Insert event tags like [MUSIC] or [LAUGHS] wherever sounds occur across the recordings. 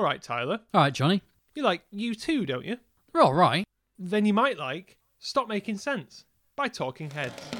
All right, Tyler. All right, Jonny. You like U2, don't you? We're all right. Then you might like Stop Making Sense by Talking Heads.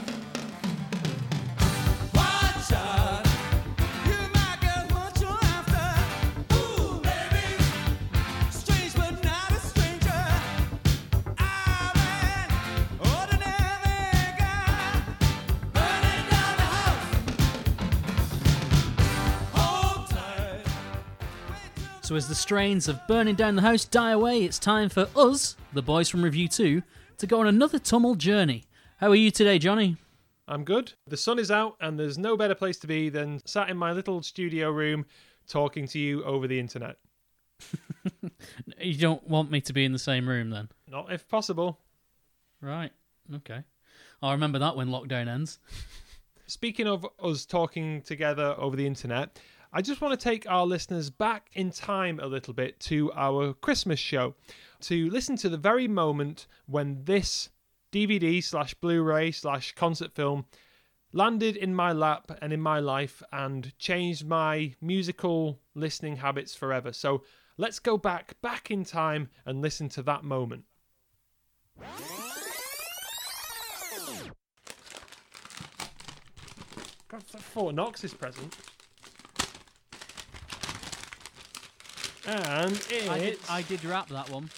So, as the strains of Burning Down the House die away, it's time for us, the boys from RevU2, to go on another TUML journey. How are you today, Jonny? I'm good. The sun is out, and there's no better place to be than sat in my little studio room talking to you over the internet. [LAUGHS] You don't want me to be in the same room then? Not if possible. Right. Okay. I'll remember that when lockdown ends. Speaking of us talking together over the internet, I just want to take our listeners back in time a little bit to our Christmas show to listen to the very moment when this DVD slash Blu ray slash concert film landed in my lap and in my life and changed my musical listening habits forever. So let's go back, back in time and listen to that moment. Fort Knox's present. And it's, I did, I did rap that one.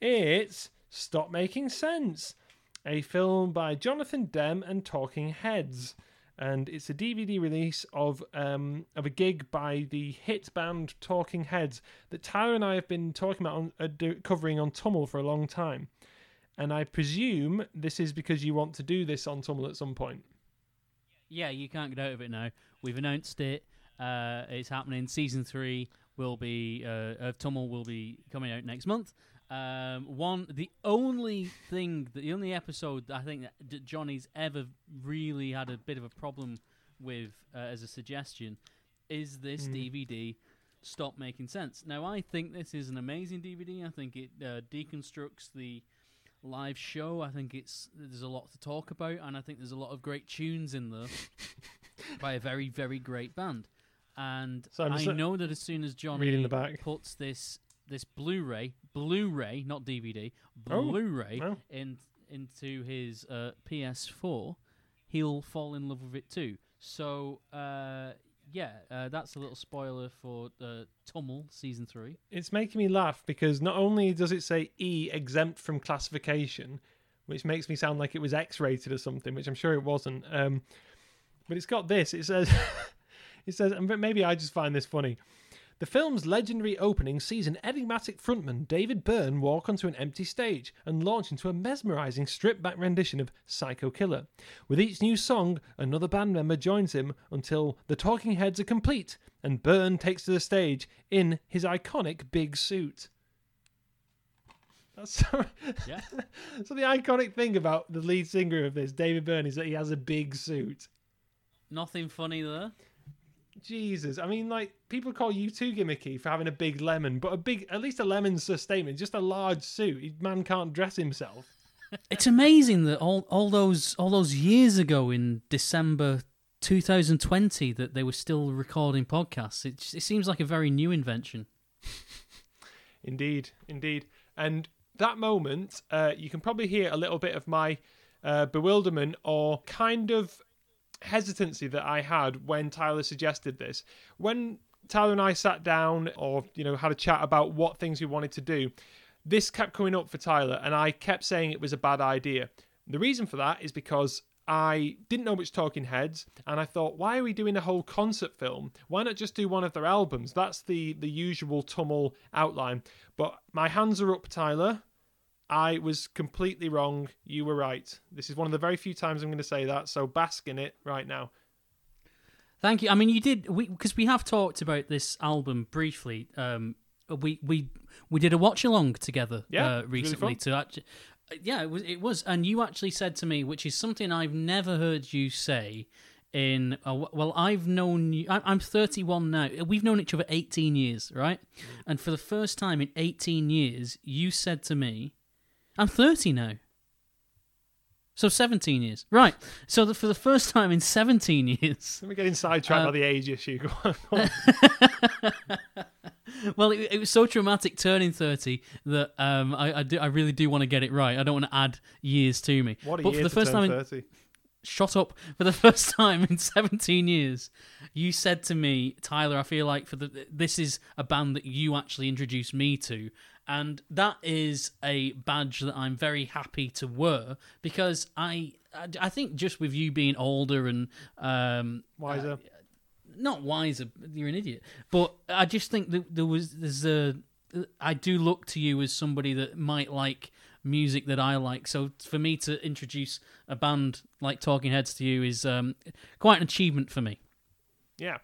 it's Stop Making Sense, a film by Jonathan Demme and Talking Heads. And it's a DVD release of um, of a gig by the hit band Talking Heads that Tyler and I have been talking about on, uh, do, covering on TUML for a long time. And I presume this is because you want to do this on TUML at some point. Yeah, you can't get out of it now. We've announced it. Uh, it's happening. Season three will be uh, of TUML will be coming out next month. Um, one, the only thing, the only episode I think that D- Jonny's ever really had a bit of a problem with uh, as a suggestion is this DVD. Stop making sense. Now, I think this is an amazing DVD. I think it uh, deconstructs the live show. I think it's there's a lot to talk about, and I think there's a lot of great tunes in there [LAUGHS] by a very very great band. And So I uh, know that as soon as Jonny reading the back. puts this this Blu-ray, Blu-ray, not DVD, Oh, Blu-ray wow. in into his uh, PS4, he'll fall in love with it too. So uh, yeah, uh, that's a little spoiler for uh, TUML season three. it's making me laugh because not only does it say E exempt from classification, which makes me sound like it was X rated or something, which I'm sure it wasn't. Um, but it's got this. It says, [LAUGHS] it says, and maybe I just find this funny. The film's legendary opening sees an enigmatic frontman, David Byrne, walk onto an empty stage and launch into a mesmerizing stripped back rendition of Psycho Killer. With each new song, another band member joins him until the talking heads are complete and Byrne takes to the stage in his iconic big suit. That's so, [LAUGHS] Yeah. so the iconic thing about the lead singer of this, David Byrne, is that he has a big suit. Nothing funny there. Jesus, I mean, like people call U2 gimmicky for having a big lemon, but a big, at least a lemon's a statement. Just a large suit, man can't dress himself. [LAUGHS] It's amazing that all, all those all those years ago in December 2020 that they were still recording podcasts. It, it seems like a very new invention. [LAUGHS] Indeed, indeed. And that moment, uh, you can probably hear a little bit of my uh, bewilderment or kind of hesitancy that I had when Tyler suggested this. When Tyler and I sat down or, you know, had a chat about what things we wanted to do, this kept coming up for Tyler, and I kept saying it was a bad idea. The reason for that is because I didn't know much Talking Heads, and I thought, why are we doing a whole concert film? Why not just do one of their albums? That's the the usual TUML outline. But my hands are up, Tyler. I was completely wrong. You were right. This is one of the very few times I'm going to say that, so bask in it right now. Thank you. I mean, you did we because we have talked about this album briefly. Um, we we we did a watch along together. Yeah, uh, really recently fun. to actually. Yeah, it was. It was, and you actually said to me, which is something I've never heard you say. In uh, well, I've known you. I'm 31 now. We've known each other 18 years, right? Mm. And for the first time in 18 years, you said to me, "I'm 30 now." So 17 years, right? So the, for the first time in 17 years, Let me get sidetracked Uh, by the age issue. [LAUGHS] Go on, go [LAUGHS] on. well, it, it was so traumatic turning thirty that um, I I, do, I really do want to get it right. I don't want to add years to me. What a but year for the first time, in, shut up. For the [LAUGHS] first time in seventeen years, you said to me, Tyler, I feel like for the this is a band that you actually introduced me to. And that is a badge that I'm very happy to wear because I, I, think just with you being older and um, Wiser. not wiser. You're an idiot. But I just think that there was there's a. I do look to you as somebody that might like music that I like. So for me to introduce a band like Talking Heads to you is um, quite an achievement for me. Yeah.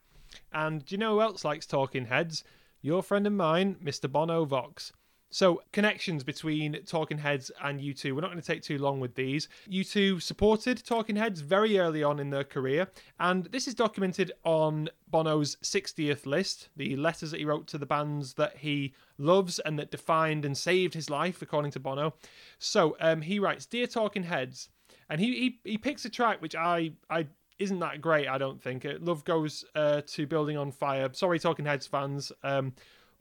And do you know who else likes Talking Heads? Your friend and mine, Mr. Bono Vox. So, connections between Talking Heads and U2. We're not going to take too long with these. U2 supported Talking Heads very early on in their career, and this is documented on Bono's 60th list, the letters that he wrote to the bands that he loves and that defined and saved his life, according to Bono. So, um, he writes Dear Talking Heads, and he, he, he picks a track which I, I isn't that great, I don't think. Uh, Love goes uh, to Building on Fire. Sorry, Talking Heads fans, um,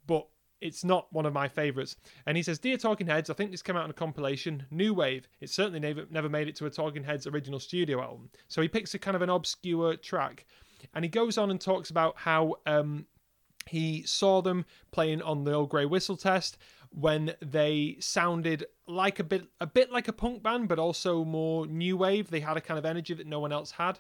but it's not one of my favourites. And he says, Dear Talking Heads, I think this came out on a compilation, New Wave. It certainly never, never made it to a Talking Heads original studio album. So he picks a kind of an obscure track. And he goes on and talks about how um, he saw them playing on the old grey whistle test when they sounded like a bit a bit like a punk band but also more new wave they had a kind of energy that no one else had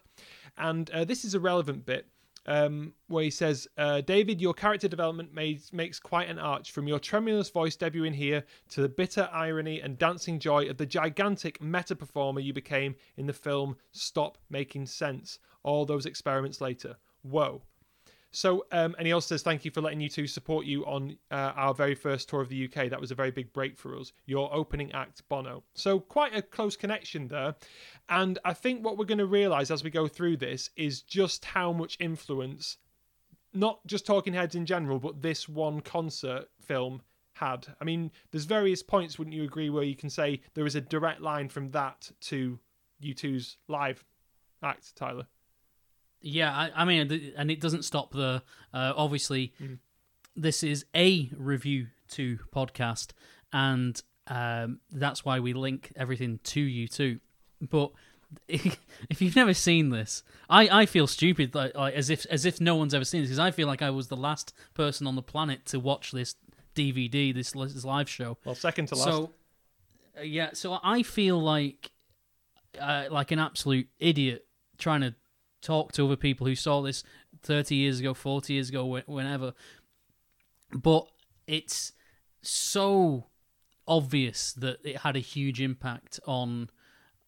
and uh, this is a relevant bit um, where he says, uh, David, your character development makes, makes quite an arch from your tremulous voice debut in here to the bitter irony and dancing joy of the gigantic meta performer you became in the film Stop Making Sense. All those experiments later. Whoa. So, um, and he also says, thank you for letting U2 support you on uh, our very first tour of the UK. That was a very big break for us. Your opening act, Bono. So, quite a close connection there. And I think what we're going to realize as we go through this is just how much influence, not just Talking Heads in general, but this one concert film had. I mean, there's various points, wouldn't you agree, where you can say there is a direct line from that to U2's live act, Tyler? Yeah, I, I mean, and it doesn't stop there. Uh, obviously, this is a review to podcast, and um, that's why we link everything to U2. But [LAUGHS] if you've never seen this, I, I feel stupid, like, like as if as if no one's ever seen this, because I feel like I was the last person on the planet to watch this DVD, this, this live show. Well, second to last. So, uh, yeah, so I feel like uh, like an absolute idiot trying to talk to other people who saw this 30 years ago, 40 years ago, whenever. But it's so obvious that it had a huge impact on,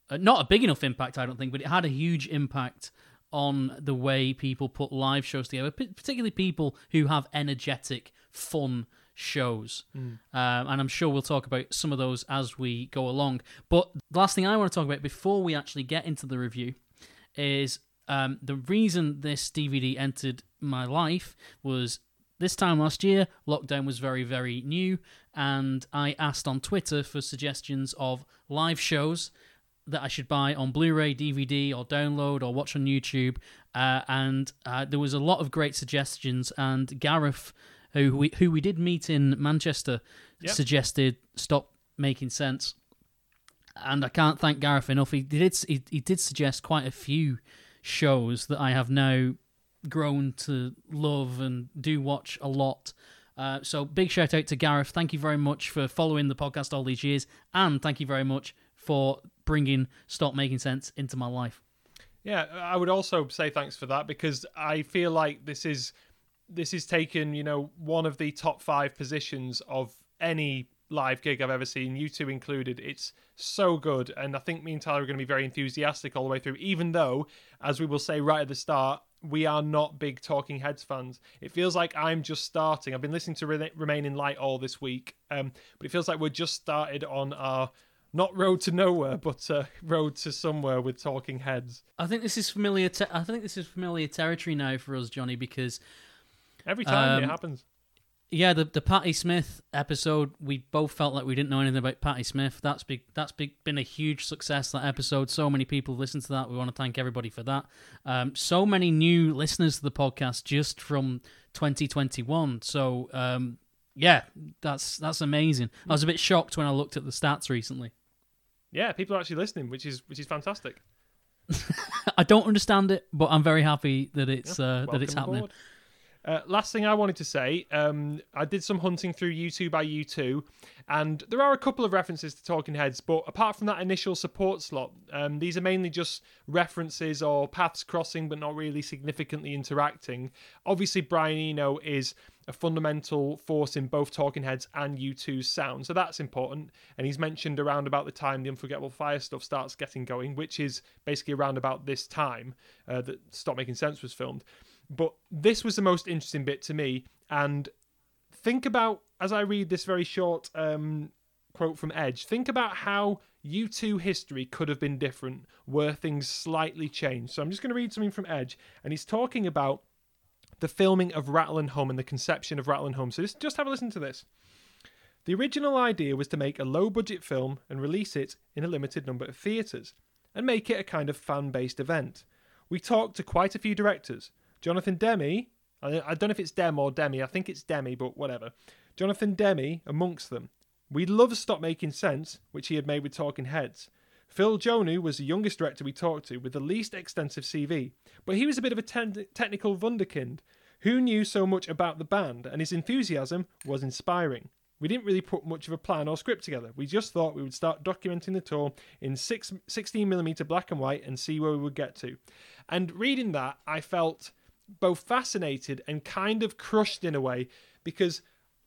uh, not a big enough impact, I don't think, but it had a huge impact on the way people put live shows together, p- particularly people who have energetic, fun shows. Um, and I'm sure we'll talk about some of those as we go along. But the last thing I want to talk about before we actually get into the review is um, the reason this DVD entered my life was this time last year, lockdown was very, very new, and I asked on Twitter for suggestions of live shows that I should buy on Blu-ray, DVD, or download, or watch on YouTube. Uh, and uh, there was a lot of great suggestions. And Gareth, who we who we did meet in Manchester, Yep. suggested "Stop Making Sense." And I can't thank Gareth enough. He did he, he did suggest quite a few shows that I have now grown to love and do watch a lot. Uh, so big shout out to Gareth. Thank you very much for following the podcast all these years, and thank you very much for bringing Stop Making Sense into my life. Yeah, I would also say thanks for that because I feel like this is this is taken, you know, one of the top five positions of any live gig I've ever seen, U2 included. It's so good, and I think me and Tyler are going to be very enthusiastic all the way through. Even though, as we will say right at the start, we are not big Talking Heads fans. It feels like I'm just starting. I've been listening to Re- Remain in Light all this week, um, but it feels like we're just started on our not road to nowhere, but uh, road to somewhere with Talking Heads. I think this is familiar. Te- I think this is familiar territory now for us, Jonny, because Every time Um, it happens. Yeah, the the Patti Smith episode, we both felt like we didn't know anything about Patti Smith. That's big. That's big, been a huge success. That episode. So many people listened to that. We want to thank everybody for that. Um, so many new listeners to the podcast just from 2021. So um, Yeah, that's that's amazing. I was a bit shocked when I looked at the stats recently. Yeah, people are actually listening, which is which is fantastic. [LAUGHS] I don't understand it, but I'm very happy that it's uh, that it's happening. aboard. Uh, last thing I wanted to say, um, I did some hunting through U2 by U2, and there are a couple of references to Talking Heads, but apart from that initial support slot, um, these are mainly just references or paths crossing, but not really significantly interacting. Obviously, Brian Eno is a fundamental force in both Talking Heads and U2's sound, so that's important. And he's mentioned around about the time the Unforgettable Fire stuff starts getting going, which is basically around about this time uh, that Stop Making Sense was filmed. But this was the most interesting bit to me. And think about, as I read this very short um, quote from Edge, think about how U2 history could have been different were things slightly changed. So I'm just going to read something from Edge. And he's talking about the filming of Rattle and Hum and the conception of Rattle and Hum. So just, just have a listen to this. The original idea was to make a low budget film and release it in a limited number of theatres and make it a kind of fan based event. We talked to quite a few directors. Jonathan Demi, I, don't know if it's Dem or Demi, I think it's Demi, but whatever. Jonathan Demi amongst them. we'd love Stop Making Sense, which he had made with Talking Heads. Phil Joanou was the youngest director we talked to with the least extensive CV, but he was a bit of a ten- technical wunderkind who knew so much about the band, and his enthusiasm was inspiring. We didn't really put much of a plan or script together. We just thought we would start documenting the tour in six, 16mm black and white and see where we would get to. And reading that, I felt both fascinated and kind of crushed in a way because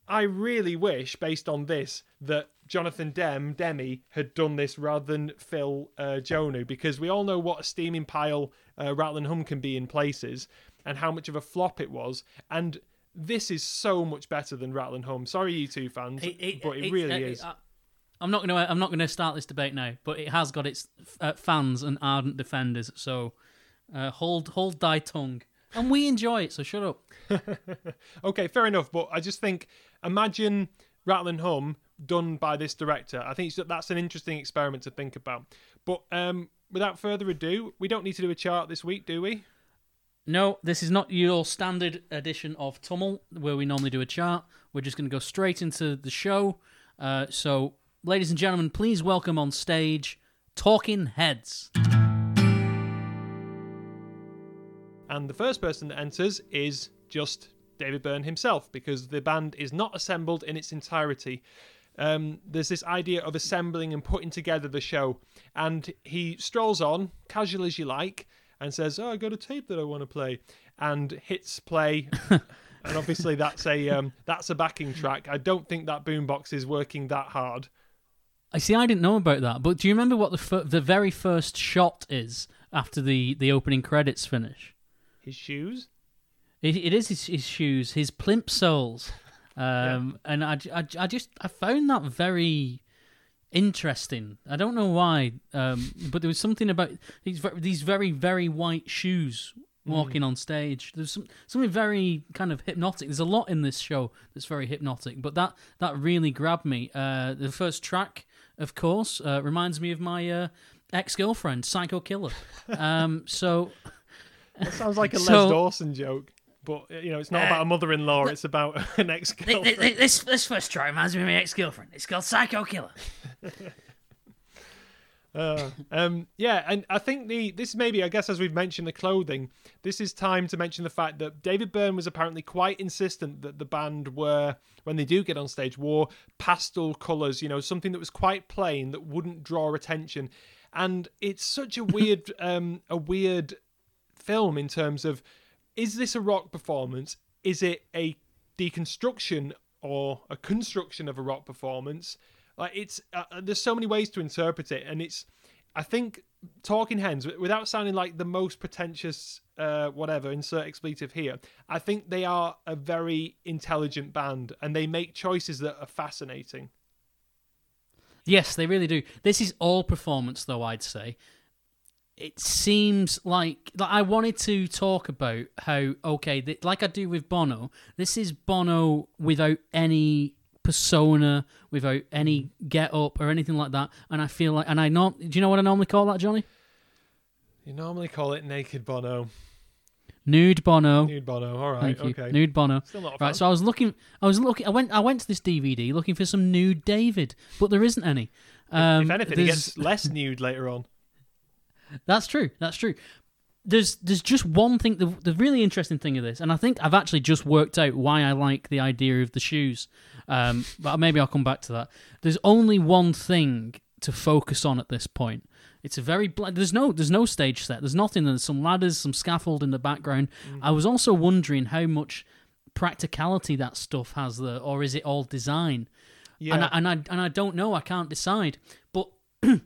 I really wish, based on this, that Jonathan Dem Demi had done this rather than Phil uh, Joanou, because we all know what a steaming pile uh, Rattle Hum can be in places, and how much of a flop it was. And this is so much better than Rattle and Hum. Sorry, U2 fans, but it, really uh, is. uh, I'm not gonna. I'm not gonna start this debate now, but it has got its uh, fans and ardent defenders. So uh, hold hold thy tongue, and we enjoy it. So shut up. [LAUGHS] okay, fair enough. But I just think, imagine Rattle and Hum done by this director. I think that's an interesting experiment to think about. But um, without further ado, we don't need to do a chart this week, do we? No, this is not your standard edition of TUML where we normally do a chart. We're just going to go straight into the show. Uh, so, ladies and gentlemen, please welcome on stage Talking Heads. And the first person that enters is just David Byrne himself, because the band is not assembled in its entirety. Um, there's this idea of assembling and putting together the show, and he strolls on, casual as you like, and says, "Oh, I got a tape that I want to play," and hits play. [LAUGHS] and obviously, that's a um, that's a backing track. I don't think that boombox is working that hard. I see. I didn't know about that, but do you remember what the fir- the very first shot is after the the opening credits finish? His shoes. It, it is his, his shoes, his plimp soles, [LAUGHS] um, and I, I, I just I found that very interesting. I don't know why, um, but there was something about these these very very white shoes walking on stage. There's some, something very kind of hypnotic. There's a lot in this show that's very hypnotic, but that that really grabbed me. Uh, the first track, of course, uh, reminds me of my uh, ex girlfriend, Psycho Killer. [LAUGHS] Um, so. That sounds like a Les So- Dawson joke, but you know, it's not about a mother-in-law. It's about [LAUGHS] an ex-girlfriend. This this first try reminds me of my ex girlfriend. It's called Psycho Killer. [LAUGHS] Uh, um, yeah, and I think the this maybe I guess as we've mentioned the clothing, this is time to mention the fact that David Byrne was apparently quite insistent that the band were when they do get on stage wore pastel colours, you know, something that was quite plain that wouldn't draw attention. And it's such a weird [LAUGHS] um, a weird film in terms of is this a rock performance? Is it a deconstruction or a construction of a rock performance? Like it's uh, uh, there's so many ways to interpret it, and it's I think Talking Heads, without sounding like the most pretentious uh, whatever insert expletive here, I think they are a very intelligent band, and they make choices that are fascinating. Yes, they really do. This is all performance, though. I'd say it seems like, like I wanted to talk about how okay, th- like I do with Bono. This is Bono without any persona, without any get up or anything like that. And I feel like, and I know, do you know what I normally call that, Jonny? You normally call it naked Bono. Nude Bono. Nude Bono. All right. Okay. Nude Bono. Still not a fan. Right, so I was looking. I was looking. I went. I went to this DVD looking for some nude David, but there isn't any. Um, if anything, he there's- gets less nude later on. That's true. That's true. There's there's just one thing. The, the really interesting thing of this, and I think I've actually just worked out why I like the idea of the shoes. Um, but maybe I'll come back to that. There's only one thing to focus on at this point. It's a very bla- there's no there's no stage set. There's nothing. There's some ladders, some scaffold in the background. I was also wondering how much practicality that stuff has there, or is it all design? Yeah. And I, and I and I don't know. I can't decide. But [CLEARS THROAT]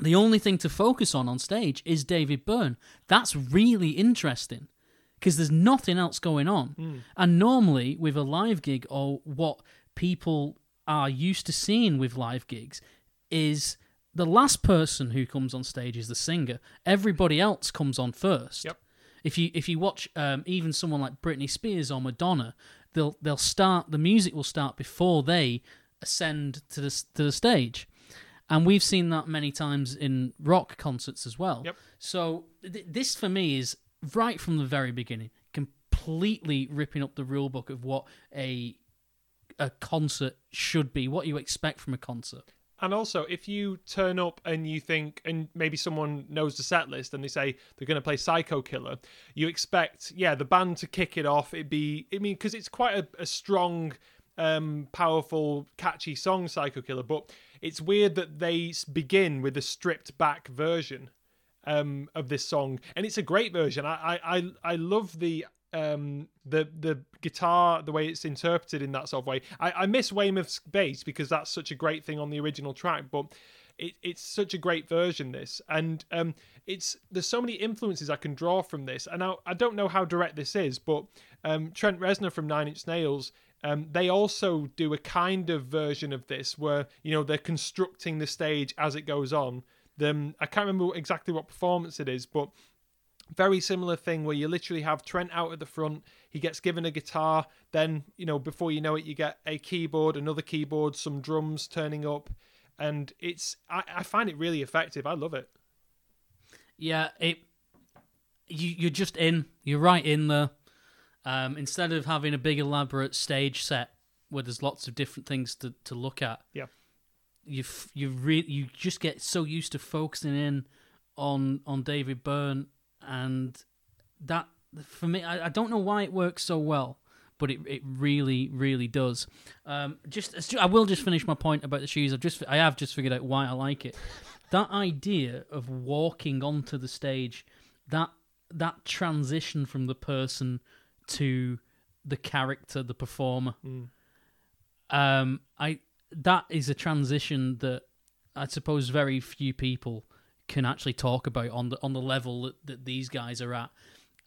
the only thing to focus on on stage is David Byrne. That's really interesting because there's nothing else going on. And normally with a live gig or what people are used to seeing with live gigs is the last person who comes on stage is the singer. Everybody else comes on first. Yep. If you if you watch um, even someone like Britney Spears or Madonna, they'll they'll start the music will start before they ascend to the to the stage, and we've seen that many times in rock concerts as well. Yep. So th- this for me is right from the very beginning, completely ripping up the rule book of what a a concert should be, what you expect from a concert. And also, if you turn up and you think, and maybe someone knows the set list and they say they're going to play Psycho Killer, you expect, yeah, the band to kick it off. It'd be, I mean, because it's quite a, a strong, um, powerful, catchy song, Psycho Killer, but it's weird that they begin with a stripped back version um, of this song, and it's a great version. I I I, love the um the the guitar the way it's interpreted in that sort of way i i miss weymouth's bass because that's such a great thing on the original track but it, it's such a great version this and um it's there's so many influences i can draw from this and i, I don't know how direct this is but um trent reznor from nine inch nails um, they also do a kind of version of this where you know they're constructing the stage as it goes on them i can't remember exactly what performance it is but very similar thing where you literally have Trent out at the front. He gets given a guitar. Then, you know, before you know it, you get a keyboard, another keyboard, some drums turning up. And it's, I, I find it really effective. I love it. Yeah, it. You you're just in. You're right in there. Um, instead of having a big elaborate stage set where there's lots of different things to, to look at. Yeah. You f- you re- you just get so used to focusing in on on David Byrne and that for me I, I don't know why it works so well but it, it really really does um, just I will just finish my point about the shoes I've just I have just figured out why I like it that idea of walking onto the stage that that transition from the person to the character the performer um i that is a transition that i suppose very few people can actually talk about on the on the level that, that these guys are at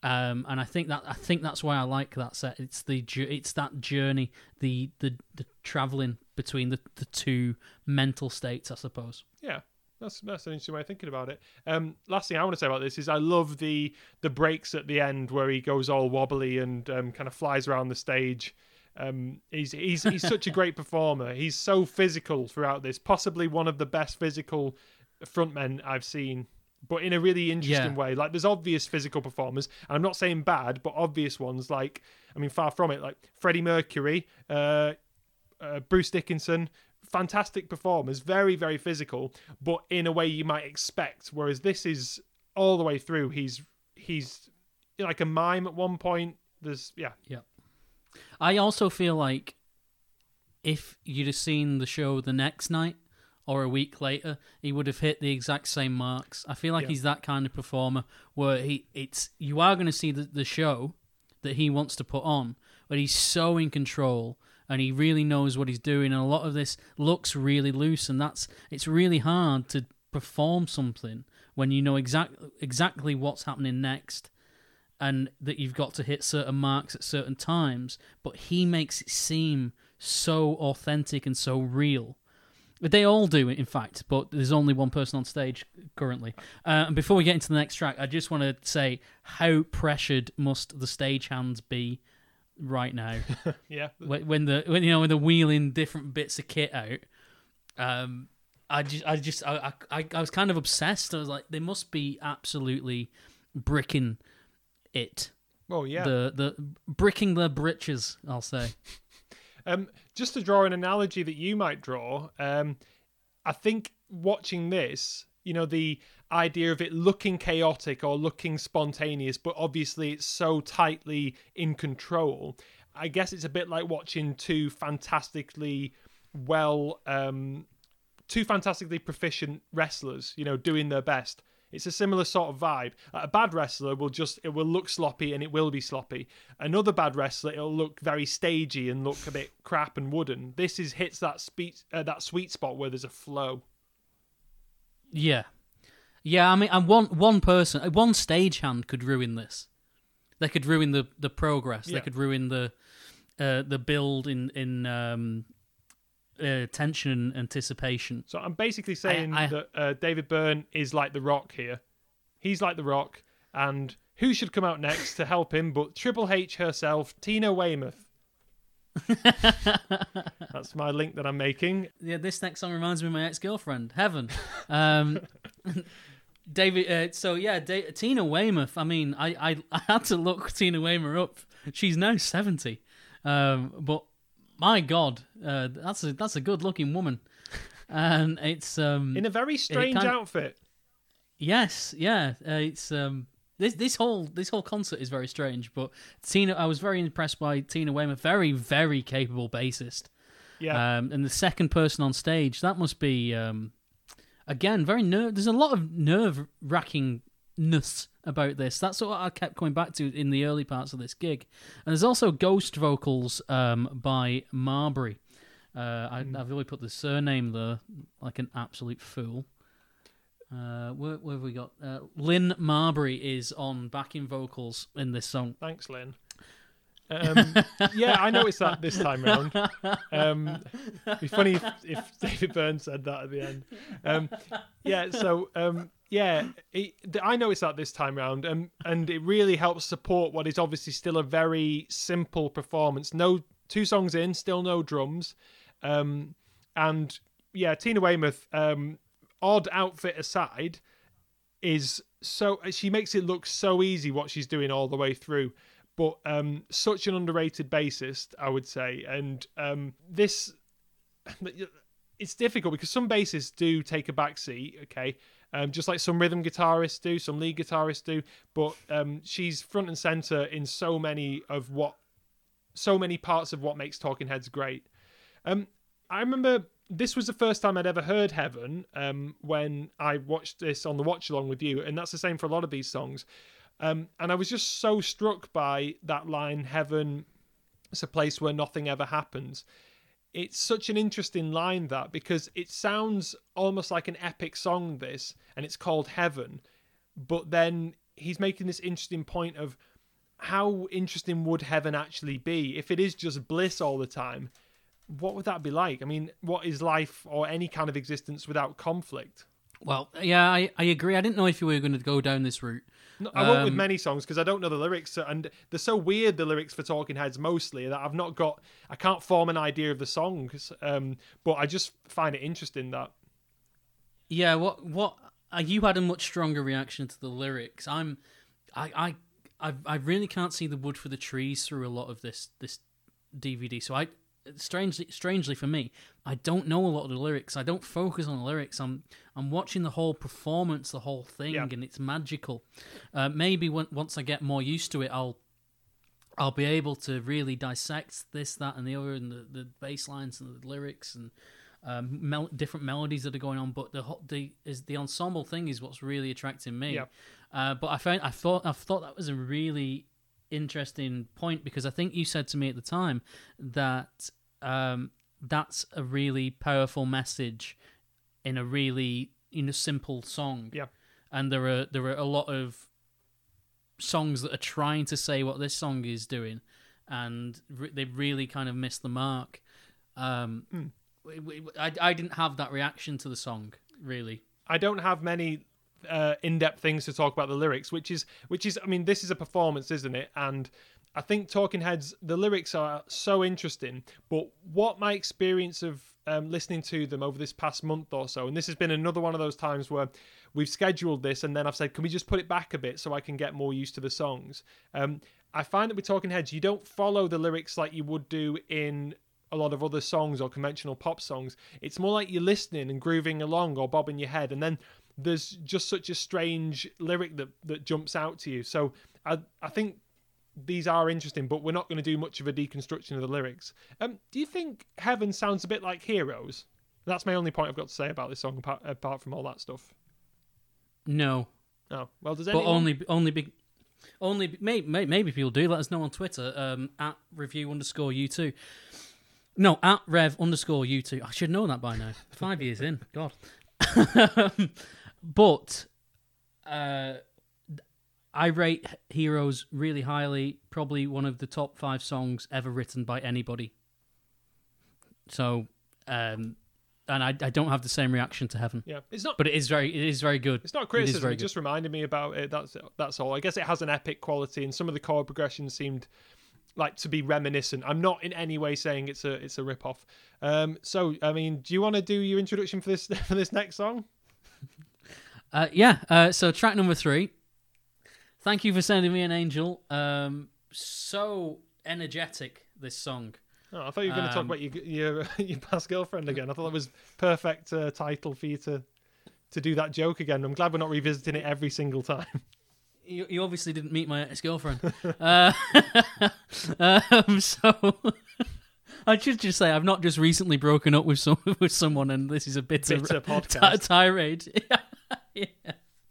um, and I think that I think that's why I like that set. It's the it's that journey, the the the traveling between the, the two mental states, I suppose. Yeah. That's that's an interesting way of thinking about it. Um, last thing I want to say about this is I love the the breaks at the end where he goes all wobbly and um, kind of flies around the stage. Um, he's he's he's such a [LAUGHS] great performer. He's so physical throughout this. Possibly one of the best physical frontmen I've seen, but in a really interesting Yeah. way. Like there's obvious physical performers, and I'm not saying bad, but obvious ones. Like I mean, far from it. Like Freddie Mercury, uh, uh, Bruce Dickinson, fantastic performers, very very physical, but in a way you might expect. Whereas this is all the way through. He's he's like a mime at one point. There's yeah, Yeah. I also feel like if you'd have seen the show the next night or a week later, he would have hit the exact same marks. I feel like Yeah. he's that kind of performer where he it's you are going to see the, the show that he wants to put on, but he's so in control and he really knows what he's doing and a lot of this looks really loose and that's it's really hard to perform something when you know exact exactly what's happening next and that you've got to hit certain marks at certain times, but he makes it seem so authentic and so real. They all do in fact, but there's only one person on stage currently. Uh, and before we get into the next track, I just want to say how pressured must the stagehands be right now [LAUGHS] yeah. when, when the when you know when they're wheeling different bits of kit out. Um, I just I just I, I I was kind of obsessed. I was like, they must be absolutely bricking it Oh yeah. The the bricking their britches, I'll say. [LAUGHS] Um, just to draw an analogy that you might draw, um, I think watching this, you know, the idea of it looking chaotic or looking spontaneous, but obviously it's so tightly in control. I guess it's a bit like watching two fantastically well, um, two fantastically proficient wrestlers, you know, doing their best. It's a similar sort of vibe. A bad wrestler will just it will look sloppy and it will be sloppy. Another bad wrestler it'll look very stagey and look a bit crap and wooden. This is hits that speed uh, that sweet spot where there's a flow. Yeah, yeah. I mean, and one one person, one stagehand could ruin this. They could ruin the the progress. Yeah. They could ruin the uh, the build in in um, uh, tension and anticipation. So I'm basically saying I- that uh, David Byrne is like the Rock here. He's like the Rock, and who should come out next to help him but Triple H herself, Tina Weymouth. [LAUGHS] That's my link that I'm making. Yeah, this next song reminds me of my ex girlfriend, Heaven. Um, [LAUGHS] David. Uh, so yeah, da- Tina Weymouth. I mean, I, I I had to look Tina Weymouth up. She's now seventy, um, but my God, uh, that's a that's a good looking woman, and it's um In a very strange kind- outfit. yes, yeah, uh, it's um. This, this whole this whole concert is very strange, but Tina, I was very impressed by Tina Weymouth, very very capable bassist. Yeah. Um, and the second person on stage, that must be um, again very nerve. There's a lot of nerve wrackingness about this. That's what I kept coming back to in the early parts of this gig. And there's also ghost vocals um, by Marbury. Uh, I, I've really put the surname there like an absolute fool. Uh, where, where have we got? Uh, Lynn Marbury is on backing vocals in this song. Thanks, Lynn. Um, yeah, I noticed that this time round. Um, it'd be funny if, if [LAUGHS] David Byrne said that at the end. Um, yeah, so um, yeah, it, I noticed that this time round, um, and it really helps support what is obviously still a very simple performance. No two songs in, still no drums, um, and yeah, Tina Weymouth, odd outfit aside, is so she makes it look so easy what she's doing all the way through but um such an underrated bassist i would say. And um this [LAUGHS] it's difficult because some bassists do take a back seat okay? Um, just like some rhythm guitarists do some lead guitarists do but um she's front and center in so many of what so many parts of what makes talking heads great. Um i remember this was the first time I'd ever heard Heaven um, when I watched this on the watch along with you, and that's the same for a lot of these songs. Um, and I was just so struck by that line, Heaven is a place where nothing ever happens. It's such an interesting line, that, because it sounds almost like an epic song, this, and it's called Heaven. But then he's making this interesting point of how interesting would heaven actually be if it is just bliss all the time? What would that be like? I mean, what is life or any kind of existence without conflict? Well, yeah, I, I agree. I didn't know if you were going to go down this route. No, I won't with Um, many songs because I don't know the lyrics, and they're so weird. The lyrics for Talking Heads mostly that I've not got. I can't form an idea of the songs, um, but I just find it interesting that Yeah, what what uh, you had a much stronger reaction to the lyrics. I'm, I I I, I really can't see the wood for the trees through a lot of this this DVD. So I strangely strangely for me, I don't know a lot of the lyrics. I don't focus on the lyrics. I'm I'm watching the whole performance, the whole thing, Yeah. and it's magical. Uh, maybe when, once I get more used to it, I'll I'll be able to really dissect this, that, and the other, and the, the bass lines and the lyrics and um, mel- different melodies that are going on. But the the is the ensemble thing is what's really attracting me. Yeah. Uh, but I found I thought I thought that was a really interesting point because I think you said to me at the time that um, that's a really powerful message in a really you know simple song. Yeah. And there are there are a lot of songs that are trying to say what this song is doing, and re- they really kind of miss the mark. Um, w- I, I didn't have that reaction to the song really. I don't have many uh, in-depth things to talk about the lyrics, which is which is I mean this is a performance, isn't it? And I think Talking Heads, the lyrics are so interesting, but what my experience of um, listening to them over this past month or so, and this has been another one of those times where we've scheduled this, and then I've said, can we just put it back a bit so I can get more used to the songs? Um, I find that with Talking Heads, you don't follow the lyrics like you would do in a lot of other songs or conventional pop songs. It's more like you're listening and grooving along or bobbing your head, and then there's just such a strange lyric that that jumps out to you. So I I think these are interesting, but we're not going to do much of a deconstruction of the lyrics. Um, do you think Heaven sounds a bit like Heroes? That's my only point I've got to say about this song, apart, apart from all that stuff. No, Oh, well, does anyone? but only only big. Only maybe maybe people do. Let us know on Twitter um, at review underscore u two. No, at rev underscore u two. I should know that by now. Five years in, God. [LAUGHS] but uh, I rate Heroes really highly. Probably one of the top five songs ever written by anybody. So, um, and I, I don't have the same reaction to Heaven, Yeah, it's not. but it is very it is very good. It's not It is criticism. very It, just reminded me about it. That's that's all. I guess it has an epic quality, and some of the chord progressions seemed like to be reminiscent. I'm not in any way saying it's a it's a rip off. Um, so I mean, do you want to do your introduction for this [LAUGHS] for this next song? Uh, yeah. Uh, so track number three. Thank you for sending me an angel. Um, so energetic this song. Oh, I thought you were going to talk Um, about your your [LAUGHS] your past girlfriend again. I thought that was perfect uh, title for you to to do that joke again. I'm glad we're not revisiting it every single time. [LAUGHS] You, you obviously didn't meet my ex girlfriend. [LAUGHS] uh, um, so I should just say I've not just recently broken up with some with someone, and this is a bitter, Bitter podcast. tirade. [LAUGHS]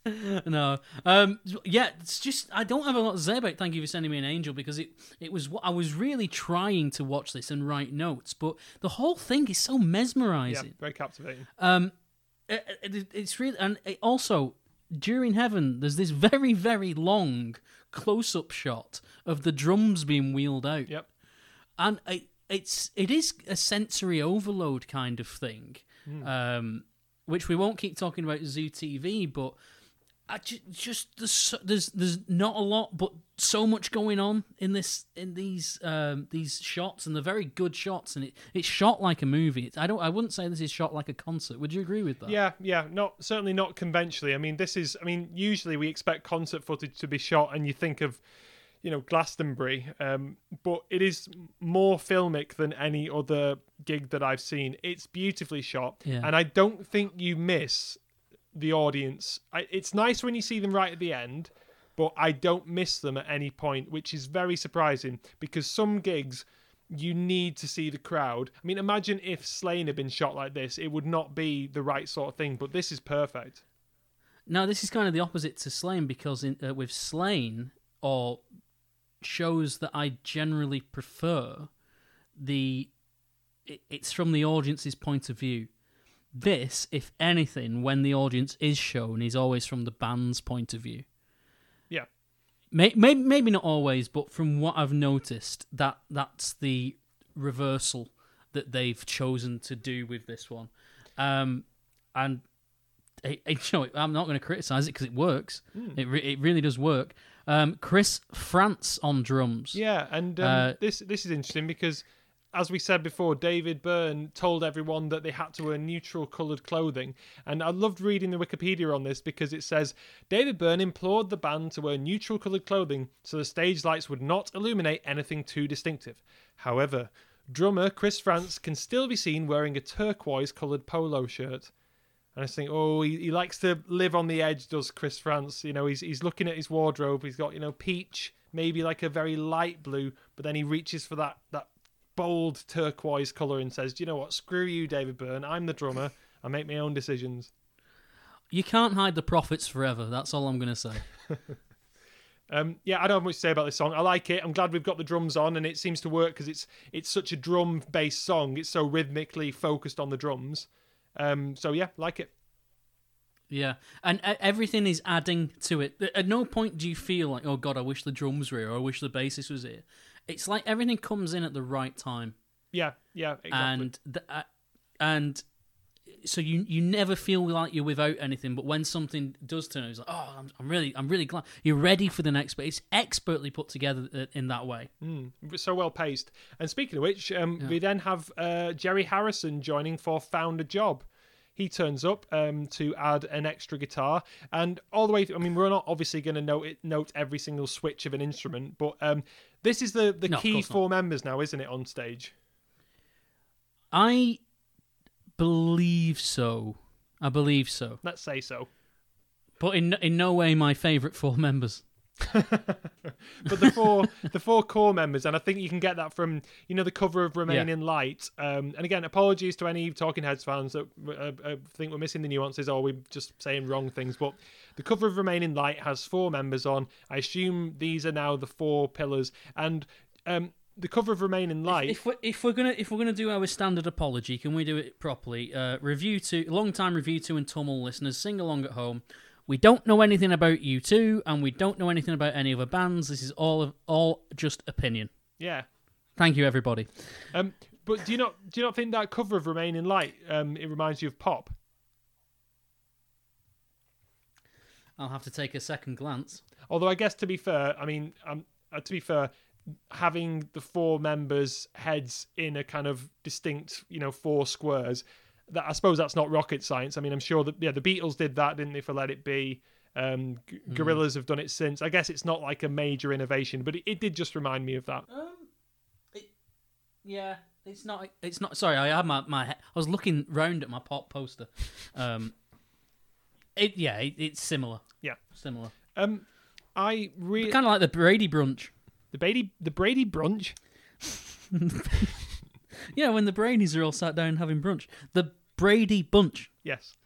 yeah. No, um, yeah, it's just I don't have a lot to say about. it. Thank you for sending me an angel because it it was what I was really trying to watch this and write notes, but the whole thing is so mesmerizing. yeah, very captivating. Um, it, it- it's really, and it also during heaven, there's this very, very long close-up shot of the drums being wheeled out, Yep. and it, it's it is a sensory overload kind of thing, um, which we won't keep talking about Zoo TV, but. I ju- just there's there's there's not a lot, but so much going on in this in these um, these shots, and they're very good shots, and it, it's shot like a movie. I don't I wouldn't say this is shot like a concert. Would you agree with that? Yeah, yeah, not certainly not conventionally. I mean, this is. I mean, usually we expect concert footage to be shot, and you think of, you know, Glastonbury. Um, but it is more filmic than any other gig that I've seen. It's beautifully shot, Yeah. and I don't think you miss the audience. I, it's nice when you see them right at the end, but I don't miss them at any point, which is very surprising because some gigs you need to see the crowd. I mean, imagine if Slane had been shot like this, it would not be the right sort of thing, but this is perfect. No, this is kind of the opposite to Slane because in, uh, with Slane or shows that I generally prefer, the it's from the audience's point of view. This, if anything, when the audience is shown, is always from the band's point of view. Yeah. May, may, maybe not always, but from what I've noticed, that that's the reversal that they've chosen to do with this one. Um, and it, it, you know, I'm not going to criticize it because it works. Hmm. It re- it really does work. Um, Chris Frantz on drums. Yeah, and um, Uh, this this is interesting because, as we said before, David Byrne told everyone that they had to wear neutral coloured clothing, and I loved reading the Wikipedia on this because it says David Byrne implored the band to wear neutral coloured clothing so the stage lights would not illuminate anything too distinctive. However, drummer Chris Frantz can still be seen wearing a turquoise coloured polo shirt. And I just think, oh, he, he likes to live on the edge, does Chris Frantz? You know, he's he's looking at his wardrobe. He's got, you know, peach, maybe like a very light blue, but then he reaches for that that bold turquoise color and says, "Do you know what? Screw you, David Byrne. I'm the drummer. I make my own decisions." You can't hide the profits forever. That's all I'm going to say. [LAUGHS] [LAUGHS] Um, yeah, I don't have much to say about this song. I like it. I'm glad we've got the drums on, and it seems to work because it's it's such a drum-based song. It's so rhythmically focused on the drums. Um, so yeah, like it. Yeah, and uh, everything is adding to it. At no point do you feel like, oh god, I wish the drums were here, or I wish the bassist was here. It's like everything comes in at the right time, Yeah, yeah, exactly. and th- uh, and so you you never feel like you're without anything. But when something does turn, it's like, oh, I'm, I'm really I'm really glad you're ready for the next. But it's expertly put together uh, in that way. Mm, so well paced. And speaking of which, um, we then have uh, Jerry Harrison joining for Found a Job. he turns up um, to add an extra guitar, and all the way. Through, I mean, we're not obviously going to note it, note every single switch of an instrument, but um, this is the the No, key course not. four members now, isn't it, on stage? I believe so. I believe so. Let's say so. But in in no way my favourite four members. [LAUGHS] but the four the four core members, and I think you can get that from you know the cover of Remain in Light. Um, and again, apologies to any Talking Heads fans that uh, uh, think we're missing the nuances or we're just saying wrong things. But the cover of Remain in Light has four members on. I assume these are now the four pillars, and um, the cover of Remain in Light. If we're, if we're gonna if we're gonna do our standard apology, can we do it properly? Uh, RevU2 long time RevU2 and TUML listeners, sing along at home. We don't know anything about U2, and we don't know anything about any other bands. This is all of, all just opinion. yeah. Thank you, everybody. Um, but do you not do you not think that cover of Remain in Light um, it reminds you of Pop? I'll have to take a second glance. Although I guess to be fair, I mean, um, uh, to be fair, having the four members' heads in a kind of distinct, you know, four squares, that I suppose that's not rocket science. I mean, I'm sure that yeah, the Beatles did that, didn't they, for Let It Be? Um, G- Gorillaz have done it since. I guess it's not like a major innovation, but it, it did just remind me of that. Um, it, yeah, it's not. It's not. Sorry, I had my my. I was looking round at my pop poster. Um, it yeah, it, it's similar. Yeah. similar. Um, I really Kind of like the Brady brunch. The Brady the Brady brunch. [LAUGHS] Yeah, when the Brady's are all sat down having brunch. The Brady bunch. Yes.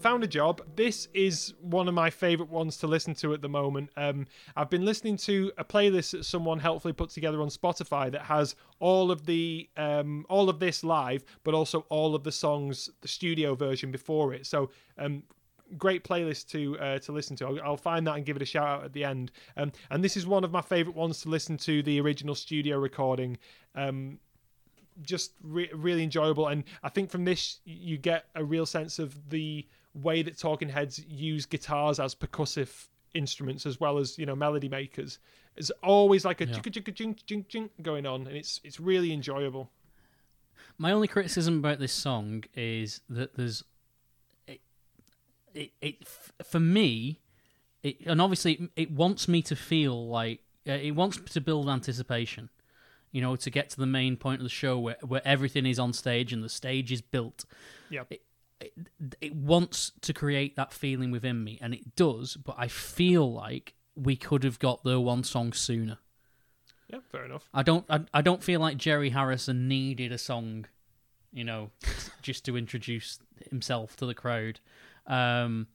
Found a job. This is one of my favorite ones to listen to at the moment. Um, I've been listening to a playlist that someone helpfully put together on Spotify that has all of the um, all of this live, but also all of the songs, the studio version before it. So um, great playlist to uh, to listen to. I'll, I'll find that and give it a shout out at the end. Um, and this is one of my favorite ones to listen to the original studio recording. Um, just re- really enjoyable, and I think from this you get a real sense of the way that Talking Heads use guitars as percussive instruments as well as you know melody makers. There's always like a Yeah. chink chink chink going on, and it's it's really enjoyable. My only criticism about this song is that there's it, it for me, it, and obviously it, it wants me to feel like uh, it wants to build anticipation. You know, to get to the main point of the show where where everything is on stage and the stage is built. Yeah. It, it, it wants to create that feeling within me, and it does. But I feel like we could have got the one song sooner. Yeah, fair enough. I don't. I, I don't feel like Jerry Harrison needed a song, you know, [LAUGHS] just to introduce himself to the crowd. Um,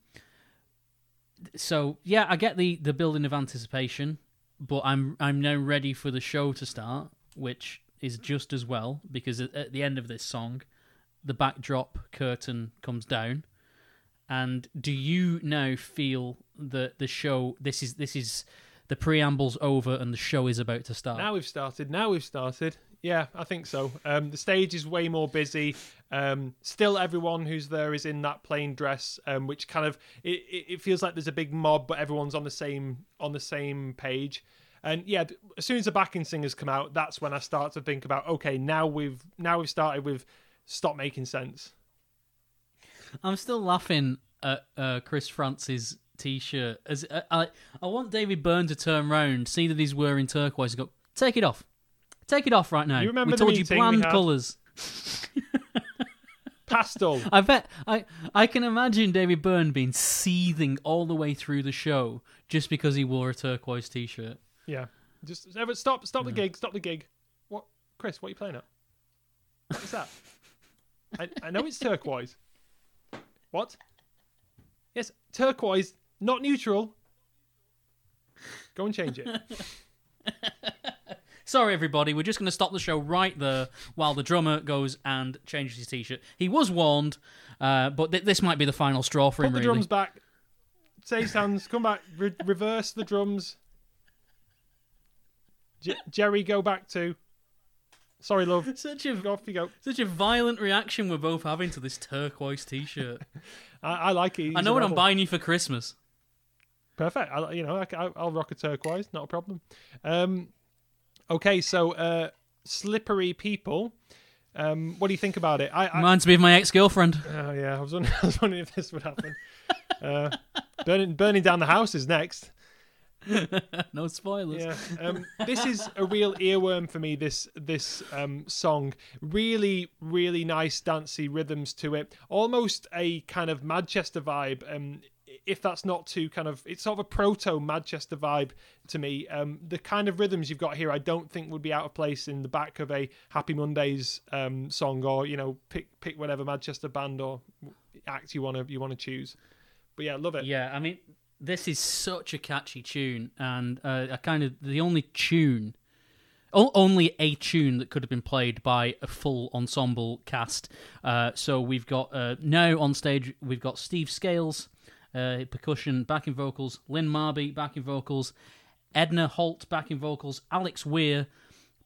so yeah, I get the the building of anticipation, but I'm I'm now ready for the show to start, which is just as well because at, at the end of this song, the backdrop curtain comes down. And do you now feel that the show this is this is the preamble's over and the show is about to start? Now we've started. Now we've started. Yeah, I think so. Um, the stage is way more busy. Um, still, everyone who's there is in that plain dress, um, which kind of it, it, feels like there's a big mob, but everyone's on the same on the same page. And yeah, as soon as the backing singers come out, that's when I start to think about okay, now we've now we've started with stop making sense. I'm still laughing at uh, Chris Frantz's t-shirt. As uh, I, I want David Byrne to turn round, see that he's wearing turquoise, and go, "Take it off, take it off right now." You remember we told you bland colours. [LAUGHS] [LAUGHS] Pastel. I bet I I can imagine David Byrne being seething all the way through the show just because he wore a turquoise t-shirt. Yeah. Just ever stop stop the gig, stop the gig. What Chris, what are you playing at? What's that? I, I know it's turquoise. What? Yes, turquoise, not neutral. Go and change it. [LAUGHS] Sorry, everybody. We're just going to stop the show right there while the drummer goes and changes his t-shirt. He was warned, uh, but th- this might be the final straw for Put him. the really. drums back. Say hands, come back, re- reverse the drums. J- Jerry, go back to. Sorry, love. [LAUGHS] Such a Off you go. such a violent reaction we're both having to this turquoise T-shirt. [LAUGHS] I, I like it. I know what I'm buying you for Christmas. Perfect. I, you know, I, I- I'll rock a turquoise, not a problem. Um, okay, so uh, slippery people. Um, what do you think about it? I, I Reminds me of my ex-girlfriend. oh yeah, I was, wondering, [LAUGHS] I was wondering if this would happen. uh, burning burning down the house is next. [LAUGHS] no spoilers. Yeah, um, this is a real earworm for me. This this um, song, really, really nice dancey rhythms to it, almost a kind of Manchester vibe. Um, if that's not too kind of, it's sort of a proto Manchester vibe to me. Um, the kind of rhythms you've got here, I don't think would be out of place in the back of a Happy Mondays um, song, or you know, pick pick whatever Manchester band or act you want to you want to choose. But yeah, love it. Yeah, I mean, this is such a catchy tune, and uh, kind of the only tune, only a tune that could have been played by a full ensemble cast. Uh, so we've got uh, now on stage, we've got Steve Scales, uh, percussion, backing vocals, Lynn Mabry, backing vocals, Edna Holt, backing vocals, Alex Weir.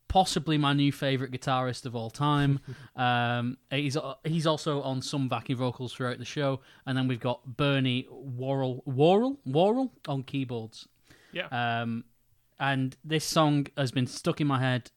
Possibly my new favorite guitarist of all time. [LAUGHS] um, he's he's also on some backing vocals throughout the show, and then we've got Bernie Worrell Worrell Worrell on keyboards. Yeah. Um, and this song has been stuck in my head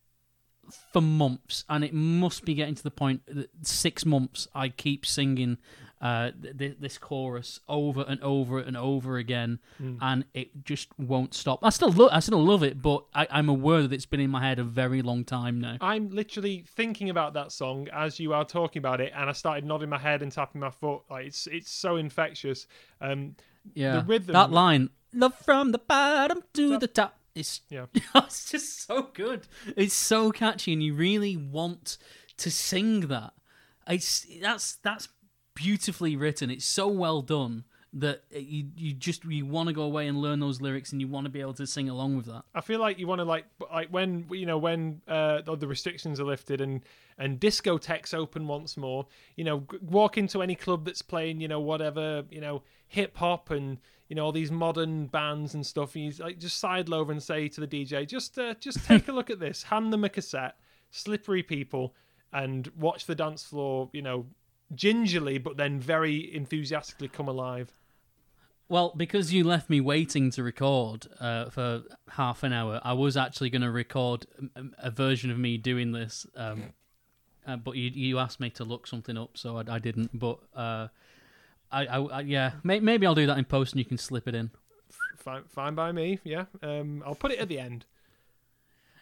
for months, and it must be getting to the point that six months I keep singing uh, th- th- this chorus over and over and over again, and it just won't stop. I still love, I still love it, but I- I'm aware that it's been in my head a very long time now. I'm literally thinking about that song as you are talking about it, and I started nodding my head and tapping my foot. Like it's it's so infectious. Um, Yeah, rhythm- that line, "Love from the bottom to the top," is yeah, [LAUGHS] it's just so good. It's so catchy, and you really want to sing that. It's that's that's beautifully written. It's so well done that you you just you want to go away and learn those lyrics, and you want to be able to sing along with that. I feel like you want to like like when you know when uh, the restrictions are lifted and and discotheques open once more. You know, g- walk into any club that's playing you know whatever you know hip hop and you know all these modern bands and stuff. And you like just sidle over and say to the DJ, just uh, just take a [LAUGHS] look at this, hand them a cassette, slippery people, and watch the dance floor. You know. Gingerly, but then very enthusiastically come alive. Well, because you left me waiting to record uh, for half an hour, I was actually going to record a, a version of me doing this, um, uh, but you you asked me to look something up, so I, I didn't. But uh, I, I, I yeah, may, maybe I'll do that in post, and you can slip it in. Fine, fine by me. Yeah, um, I'll put it at the end.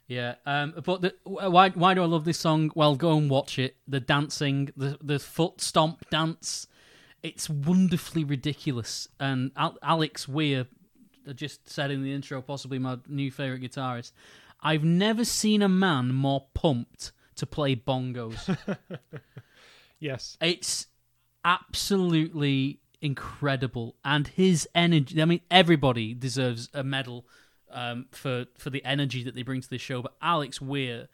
Yeah, um, but the, why why do I love this song? Well, go and watch it. The dancing, the the foot stomp dance, it's wonderfully ridiculous. And Al- Alex Weir I just said in the intro, possibly my new favorite guitarist. I've never seen a man more pumped to play bongos. [LAUGHS] Yes. It's absolutely incredible, and his energy. I mean, everybody deserves a medal um, for for the energy that they bring to this show. But Alex Weir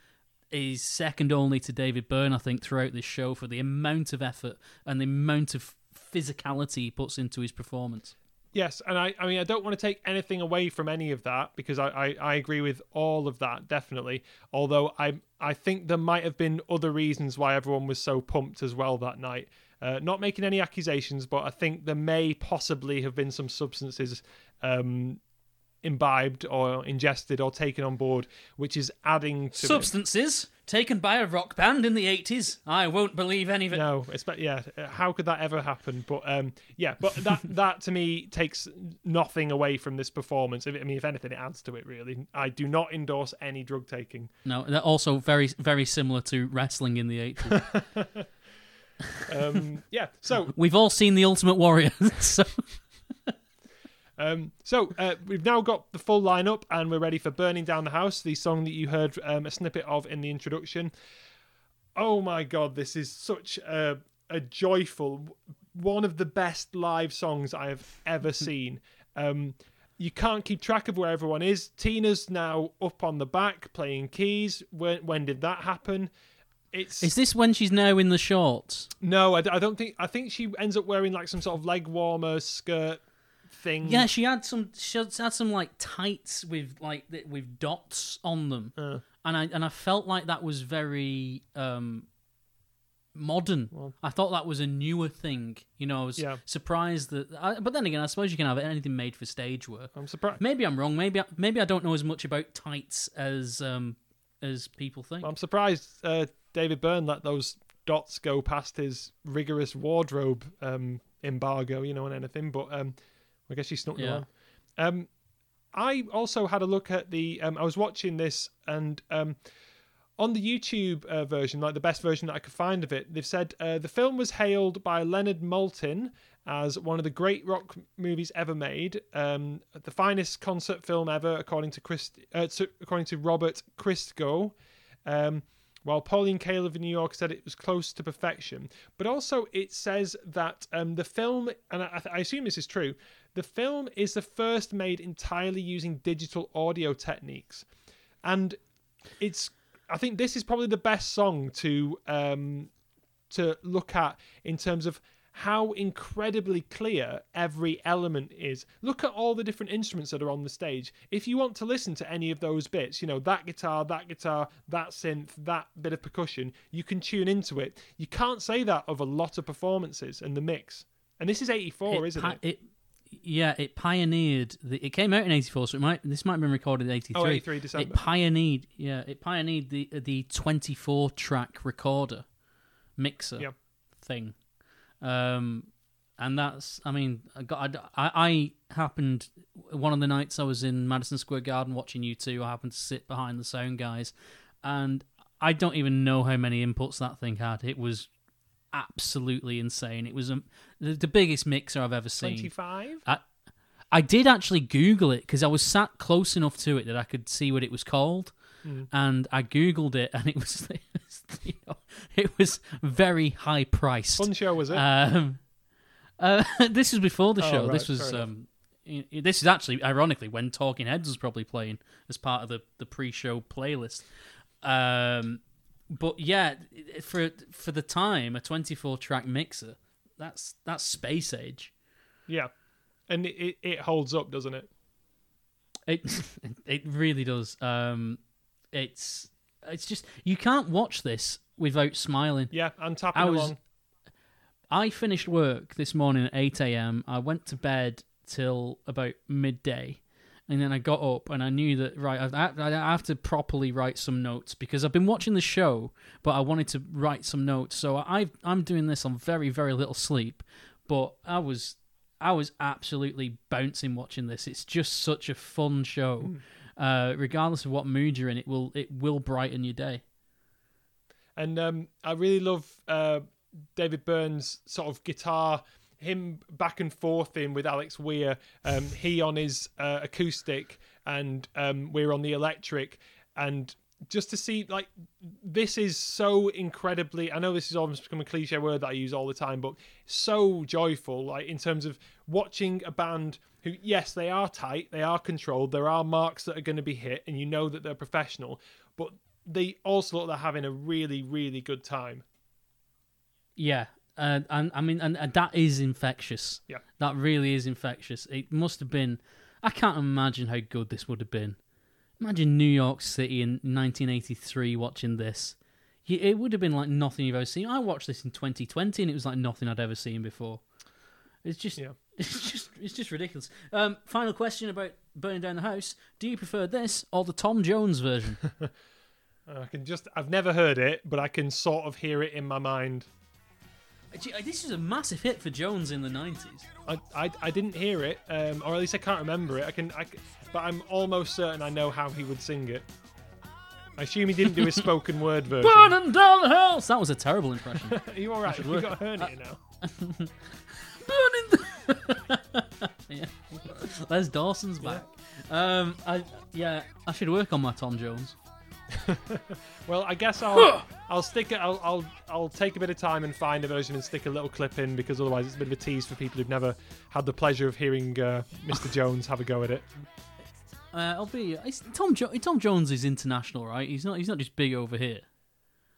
is second only to David Byrne, I think, throughout this show for the amount of effort and the amount of physicality he puts into his performance. Yes, and I, I mean, I don't want to take anything away from any of that because I, I, I agree with all of that definitely. Although I, I think there might have been other reasons why everyone was so pumped as well that night. Uh, not making any accusations, but I think there may possibly have been some substances um, imbibed or ingested or taken on board, which is adding to it. Substances taken by a rock band in the 80s. I won't believe any of it. No, yeah. How could that ever happen? But um, yeah, but that [LAUGHS] that to me takes nothing away from this performance. I mean, if anything, it adds to it. Really, I do not endorse any drug taking. No, they're also very, very similar to wrestling in the 80s. [LAUGHS] Um, yeah. So We've all seen The Ultimate Warrior. [LAUGHS] so um, so uh, we've now got the full lineup, and we're ready for "Burning Down the House," the song that you heard um, a snippet of in the introduction. Oh my god, this is such a a joyful, one of the best live songs I have ever [LAUGHS] seen. Um, you can't keep track of where everyone is. Tina's now up on the back playing keys. When when did that happen? It's is this when she's now in the shorts? no, I don't think. I think she ends up wearing like some sort of leg warmer skirt thing. Yeah, she had some. She had some like tights with like th- with dots on them, Uh. and I and I felt like that was very um modern. I thought that was a newer thing. You know, I was Yeah. surprised that. I, but then again, I suppose you can have anything made for stage work. I'm surprised. Maybe I'm wrong. Maybe I, maybe I don't know as much about tights as um as people think. I'm surprised uh, David Byrne let those dots go past his rigorous wardrobe um, embargo, you know, and anything. But um, I guess she snuck Yeah. on. Um, I also had a look at the. Um, I was watching this, and um, on the YouTube uh, version, like the best version that I could find of it, they've said uh, the film was hailed by Leonard Maltin as one of the great rock movies ever made, um, the finest concert film ever, according to Chris, uh, to, according to Robert Christgau. Um, while Pauline Kael of New York said it was close to perfection, but also it says that um, the film, and I, I assume this is true, the film is the first made entirely using digital audio techniques, and it's. I think this is probably the best song to um, to look at in terms of how incredibly clear every element is. Look at all the different instruments that are on the stage. If you want to listen to any of those bits, you know, that guitar, that guitar, that synth, that bit of percussion, you can tune into it. You can't say that of a lot of performances and the mix. And this is 84, isn't pi- it? Yeah, it pioneered. The, it came out in '84, so it might. This might have been recorded in '83. Oh, 83 December. It pioneered. Yeah, it pioneered the the 24 track recorder mixer Yep. thing. Um, and that's. I mean, I, got, I, I happened one of the nights I was in Madison Square Garden watching U2. I happened to sit behind the sound guys, and I don't even know how many inputs that thing had. It was absolutely insane. It was um, the, the biggest mixer I've ever seen. 25? I did actually Google it because I was sat close enough to it that I could see what it was called, Mm. and I Googled it, and it was, [LAUGHS] it was, you know, it was very high priced. Fun show, was it? Um, uh, [LAUGHS] this was before the Oh, show. right, this was um, this is actually ironically when Talking Heads was probably playing as part of the the pre-show playlist. Um, but yeah, for for the time, a 24 track mixer, that's that's space age. yeah. And it, it, holds up, doesn't it? It [LAUGHS] it really does. Um, it's it's just you can't watch this without smiling. Yeah, and tapping I was- along. I finished work this morning at eight a.m. I went to bed till about midday, and then I got up and I knew that right I, I, I have to properly write some notes because I've been watching the show, but I wanted to write some notes. So I I'm doing this on very very little sleep, but I was I was absolutely bouncing watching this. It's just such a fun show. Uh, regardless of what mood you're in, it will it will brighten your day. And um, I really love uh, David Byrne's sort of guitar, him back and forth in with Alex Weir, um, he on his uh, acoustic, and um, Weir on the electric. And just to see, like, this is so incredibly. I know this is almost become a cliche word that I use all the time, but so joyful, like, in terms of watching a band who, yes, they are tight, they are controlled, there are marks that are going to be hit, and you know that they're professional, but they also look like they're having a really, really good time. Yeah, uh, and I mean, and, and that is infectious. Yeah. that really is infectious. It must have been. I can't imagine how good this would have been. Imagine New York City in 1983 watching this. It would have been like nothing you've ever seen. I watched this in 2020, and it was like nothing I'd ever seen before. It's just, Yeah. [LAUGHS] it's just, it's just ridiculous. Um, final question about burning down the house: Do you prefer this or the Tom Jones version? [LAUGHS] I can just, I've never heard it, but I can sort of hear it in my mind. This is a massive hit for Jones in the 90s. I, I, I didn't hear it, um, or at least I can't remember it. I can, I, but I'm almost certain I know how he would sing it. I assume he didn't do his [LAUGHS] spoken word version. Burning down the house. That was a terrible impression. [LAUGHS] Are you all right? You got a hernia now. [LAUGHS] Burning. The- yeah. Les Dawson's back. Um, I yeah, I should work on my Tom Jones. [LAUGHS] Well, I guess I'll I'll stick it. I'll, I'll I'll take a bit of time and find a version and stick a little clip in because otherwise it's a bit of a tease for people who've never had the pleasure of hearing uh, Mr. [LAUGHS] Jones have a go at it. Uh, I'll be it's, Tom. Jo- Tom Jones is international, right? He's not. He's not just big over here.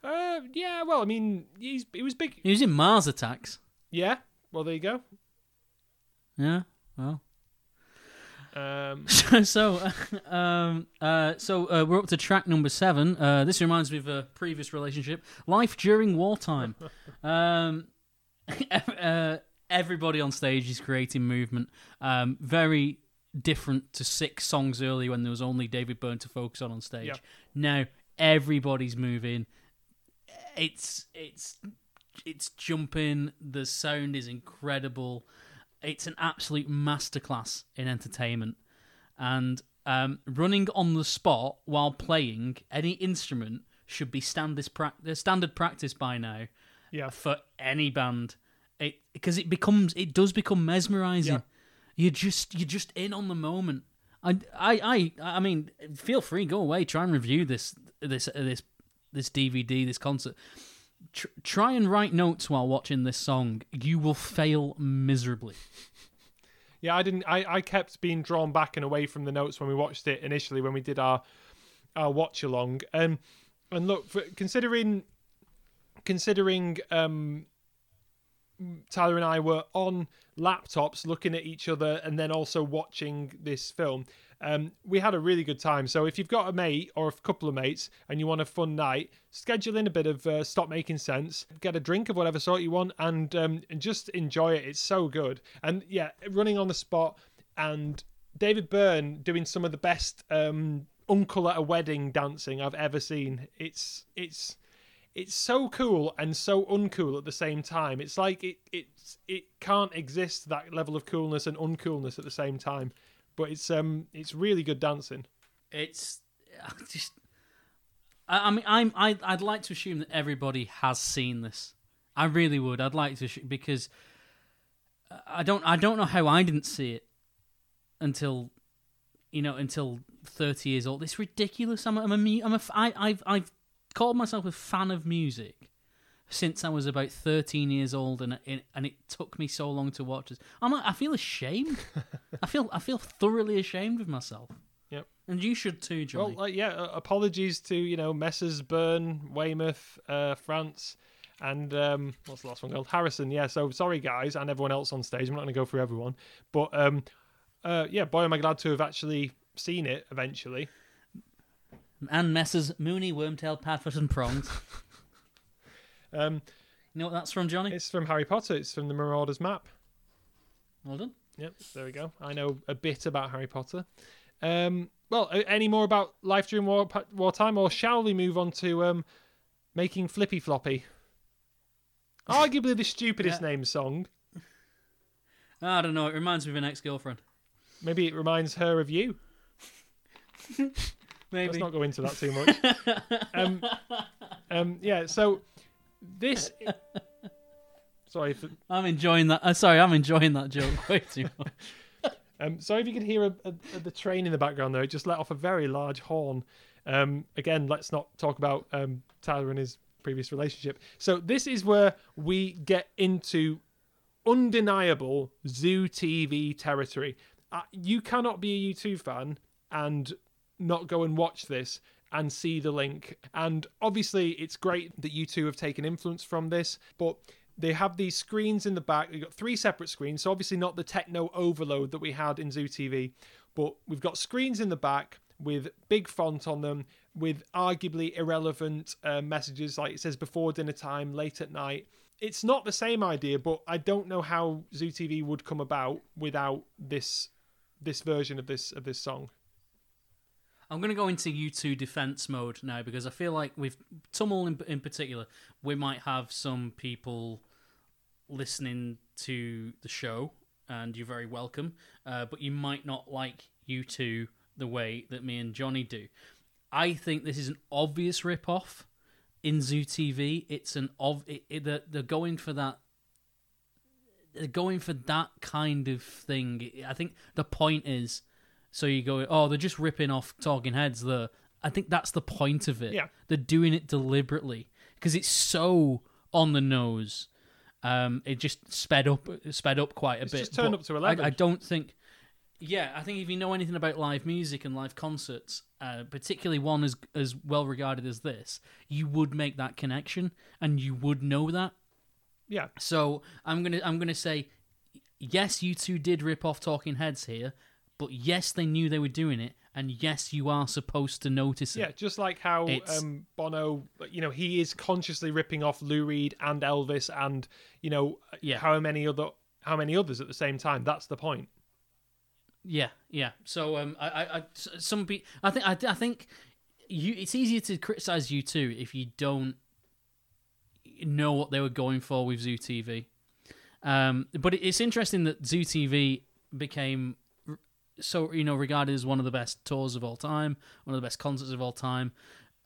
Uh, yeah. Well, I mean, he's he was big. He was in Mars Attacks. Yeah. Well, there you go. Yeah. Well. Um, [LAUGHS] so, uh, [LAUGHS] um, uh, so uh, we're up to track number seven. Uh, this reminds me of a previous relationship: life during wartime. [LAUGHS] um, uh, everybody on stage is creating movement. Um, very different to six songs earlier when there was only David Byrne to focus on on stage. Yeah. Now Everybody's moving. It's it's it's jumping. The sound is incredible. It's an absolute masterclass in entertainment, and um, running on the spot while playing any instrument should be standard practice. Standard practice by now Yeah. for any band. It because it becomes it does become mesmerizing. Yeah. You're just you're just in on the moment. I I I I mean, feel free go away try and review this this this this DVD this concert. Tr- try and write notes while watching this song. You will fail miserably. Yeah, I didn't. I, I kept being drawn back and away from the notes when we watched it initially when we did our our watch along. Um, and look, for, considering considering um, Tyler and I were on laptops looking at each other and then also watching this film. Um, we had a really good time. So if you've got a mate or a couple of mates and you want a fun night, schedule in a bit of uh, Stop Making Sense, get a drink of whatever sort you want, and um, and just enjoy it. It's so good. And yeah, running on the spot and David Byrne doing some of the best um, uncle at a wedding dancing I've ever seen. It's it's it's so cool and so uncool at the same time. It's like it it's it can't exist that level of coolness and uncoolness at the same time. But it's um it's really good dancing. It's [LAUGHS] I just. I, I mean, I'm. I, I'd like to assume that everybody has seen this. I really would. I'd like to because I don't. I don't know how I didn't see it until, you know, until thirty years old. It's ridiculous. I'm. A, I'm a. I'm a. I, I've. I've called myself a fan of music since I was about 13 years old, and it, and it took me so long to watch this. I'm. I feel ashamed. [LAUGHS] I feel. I feel thoroughly ashamed of myself. Yep. And you should too, Well, Jonny. like, yeah, uh, apologies to you know Messrs. Byrne, Weymouth, uh, Frantz, and um, what's the last one called? Harrison. Yeah, so sorry guys, and everyone else on stage. I'm not going to go through everyone, but um, uh, yeah, boy, am I glad to have actually seen it eventually. and Messrs. Mooney, Wormtail, Padfoot, and Prongs. [LAUGHS] Um, You know what that's from, Jonny? it's from Harry Potter. It's from the Marauders map. Well done. Yep, there we go. I know a bit about Harry Potter. Um, well, any more about life during war wartime, or shall we move on to um, making Flippy Floppy? [LAUGHS] Arguably the stupidest Yeah. named song. I don't know. It reminds me of an ex-girlfriend. Maybe it reminds her of you. [LAUGHS] Maybe. Let's not go into that too much. [LAUGHS] um, um, yeah. So this. [LAUGHS] Sorry, for, I'm enjoying that. Uh, sorry, I'm enjoying that joke way too [LAUGHS] much. um, sorry if you could hear a, a, a- the train in the background though. It just let off a very large horn. Um, again, let's not talk about um, Tyler and his previous relationship. So this is where we get into undeniable Zoo TV territory. Uh, you cannot be a U2 fan and not go and watch this and see the link. And obviously, it's great that U2 have taken influence from this, but they have these screens in the back. We've got three separate screens, so obviously not the techno overload that we had in Zoo TV, but we've got screens in the back with big font on them, with arguably irrelevant uh, messages like it says before dinner time, late at night. It's not the same idea, but I don't know how Zoo TV would come about without this this version of this of this song. I'm going to go into U2 defense mode now because I feel like with TUML in, in particular, we might have some people listening to the show, and you're very welcome. Uh, but you might not like U2 the way that me and Johnny do. I think this is an obvious rip-off in Zoo TV. It's an of It, it, they're, they're going for that. They're going for that kind of thing. I think the point is, so you go, oh, they're just ripping off Talking Heads. The I think that's the point of it. Yeah. they're doing it deliberately because it's so on the nose. Um, it just sped up, sped up quite a It's bit. just turned up to I- 11. I, don't think. Yeah, I think if you know anything about live music and live concerts, uh, particularly one as as well regarded as this, you would make that connection and you would know that. Yeah, So I'm gonna I'm gonna say, yes, U2 did rip off Talking Heads here, but yes, they knew they were doing it, and yes, you are supposed to notice it. yeah, just like how It's- um, Bono, you know, he is consciously ripping off Lou Reed and Elvis, and you know, Yeah. how many other how many others at the same time. That's the point. Yeah, yeah. So um, I, I, I some pe- I think, I, I think you it's easier to criticize U2 if you don't know what they were going for with Zoo TV. Um, but it's interesting that Zoo TV became so you know regarded as one of the best tours of all time, one of the best concerts of all time.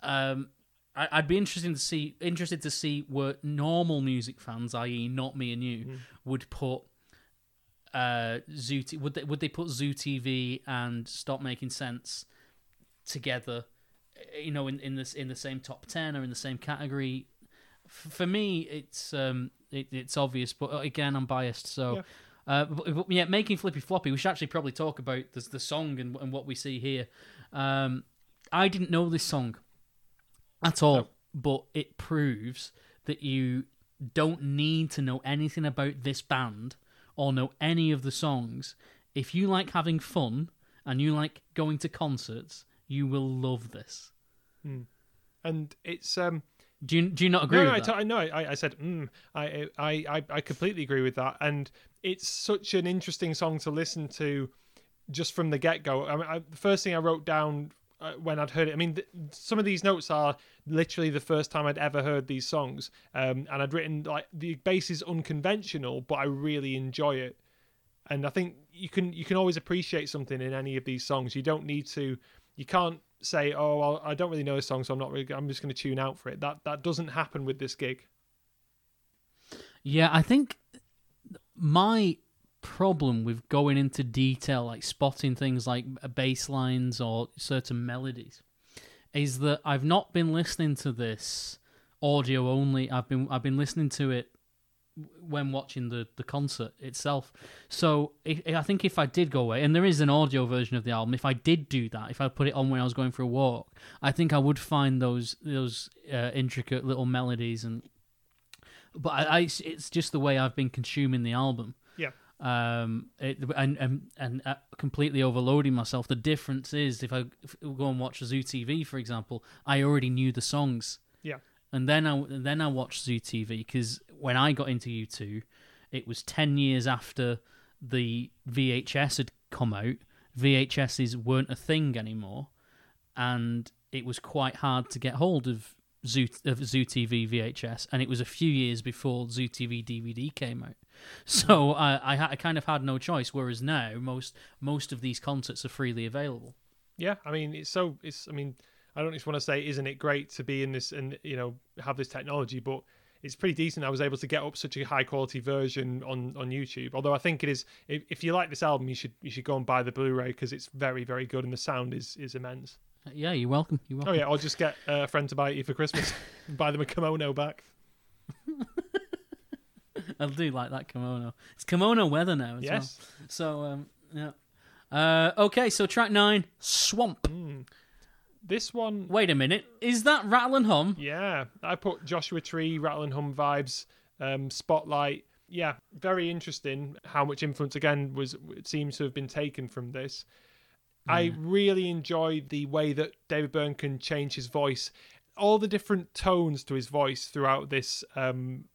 Um, I, I'd be interested to see interested to see where normal music fans, i.e., not me and you, would put uh, Zoo. T- would they would they put Zoo TV and Stop Making Sense together? uh, You know, in in this in the same top ten or in the same category. F- For me, it's um, it, it's obvious, but uh, again, I'm biased, so. Yeah. Uh, but, but yeah, making Flippy Floppy. We should actually probably talk about the the song and, and what we see here. Um, I didn't know this song at all, No. but it proves that you don't need to know anything about this band or know any of the songs. If you like having fun and you like going to concerts, you will love this. And it's um Do you do you not agree no, no, with I, that? t- I know. I, I said, mm, I, I, I, I completely agree with that, and it's such an interesting song to listen to, just from the get go. I mean, I, the first thing I wrote down uh, when I'd heard it, I mean, th- some of these notes are literally the first time I'd ever heard these songs, um, and I'd written like the bass is unconventional, but I really enjoy it, and I think you can you can always appreciate something in any of these songs. You don't need to, you can't say, oh, I don't really know this song, so I'm not really, I'm just going to tune out for it. That that doesn't happen with this gig. Yeah, I think my problem with going into detail, like spotting things like bass lines or certain melodies, is that I've not been listening to this audio only. I've been I've been listening to it when watching the, the concert itself. So if, I think if I did go away, and there is an audio version of the album, if I did do that, if I put it on when I was going for a walk, I think I would find those those uh, intricate little melodies and. But I, I, it's just the way I've been consuming the album Yeah. um, it, and and and uh, completely overloading myself. The difference is if I if I go and watch Zoo TV, for example, I already knew the songs, Yeah. and then I then I watched Zoo TV because when I got into U2, it was ten years after the VHS had come out. VHSs weren't a thing anymore, and it was quite hard to get hold of Zoo of Zoo TV VHS, and it was a few years before Zoo TV DVD came out. [LAUGHS] So I I, ha- I kind of had no choice. Whereas now most most of these concerts are freely available. Yeah, I mean, it's so it's. I mean, I don't just want to say, isn't it great to be in this and you know have this technology, but it's pretty decent. I was able to get up such a high quality version on on YouTube. Although I think it is, if, if you like this album, you should you should go and buy the Blu-ray because it's very very good and the sound is is immense. Yeah, you're welcome. You're welcome. Oh yeah, or just get a friend to buy you for Christmas and buy them a kimono back. [LAUGHS] I do like that kimono. It's kimono weather now as Yes. well. So um, yeah. Uh, okay, so track nine, Swamp. This one, Wait a minute, is that Rattle and Hum? yeah, I put Joshua Tree, Rattle and Hum vibes, um, Spotlight. Yeah, very interesting. How much influence again was it seems to have been taken from this. I really enjoy the way that David Byrne can change his voice. All the different tones to his voice throughout this um,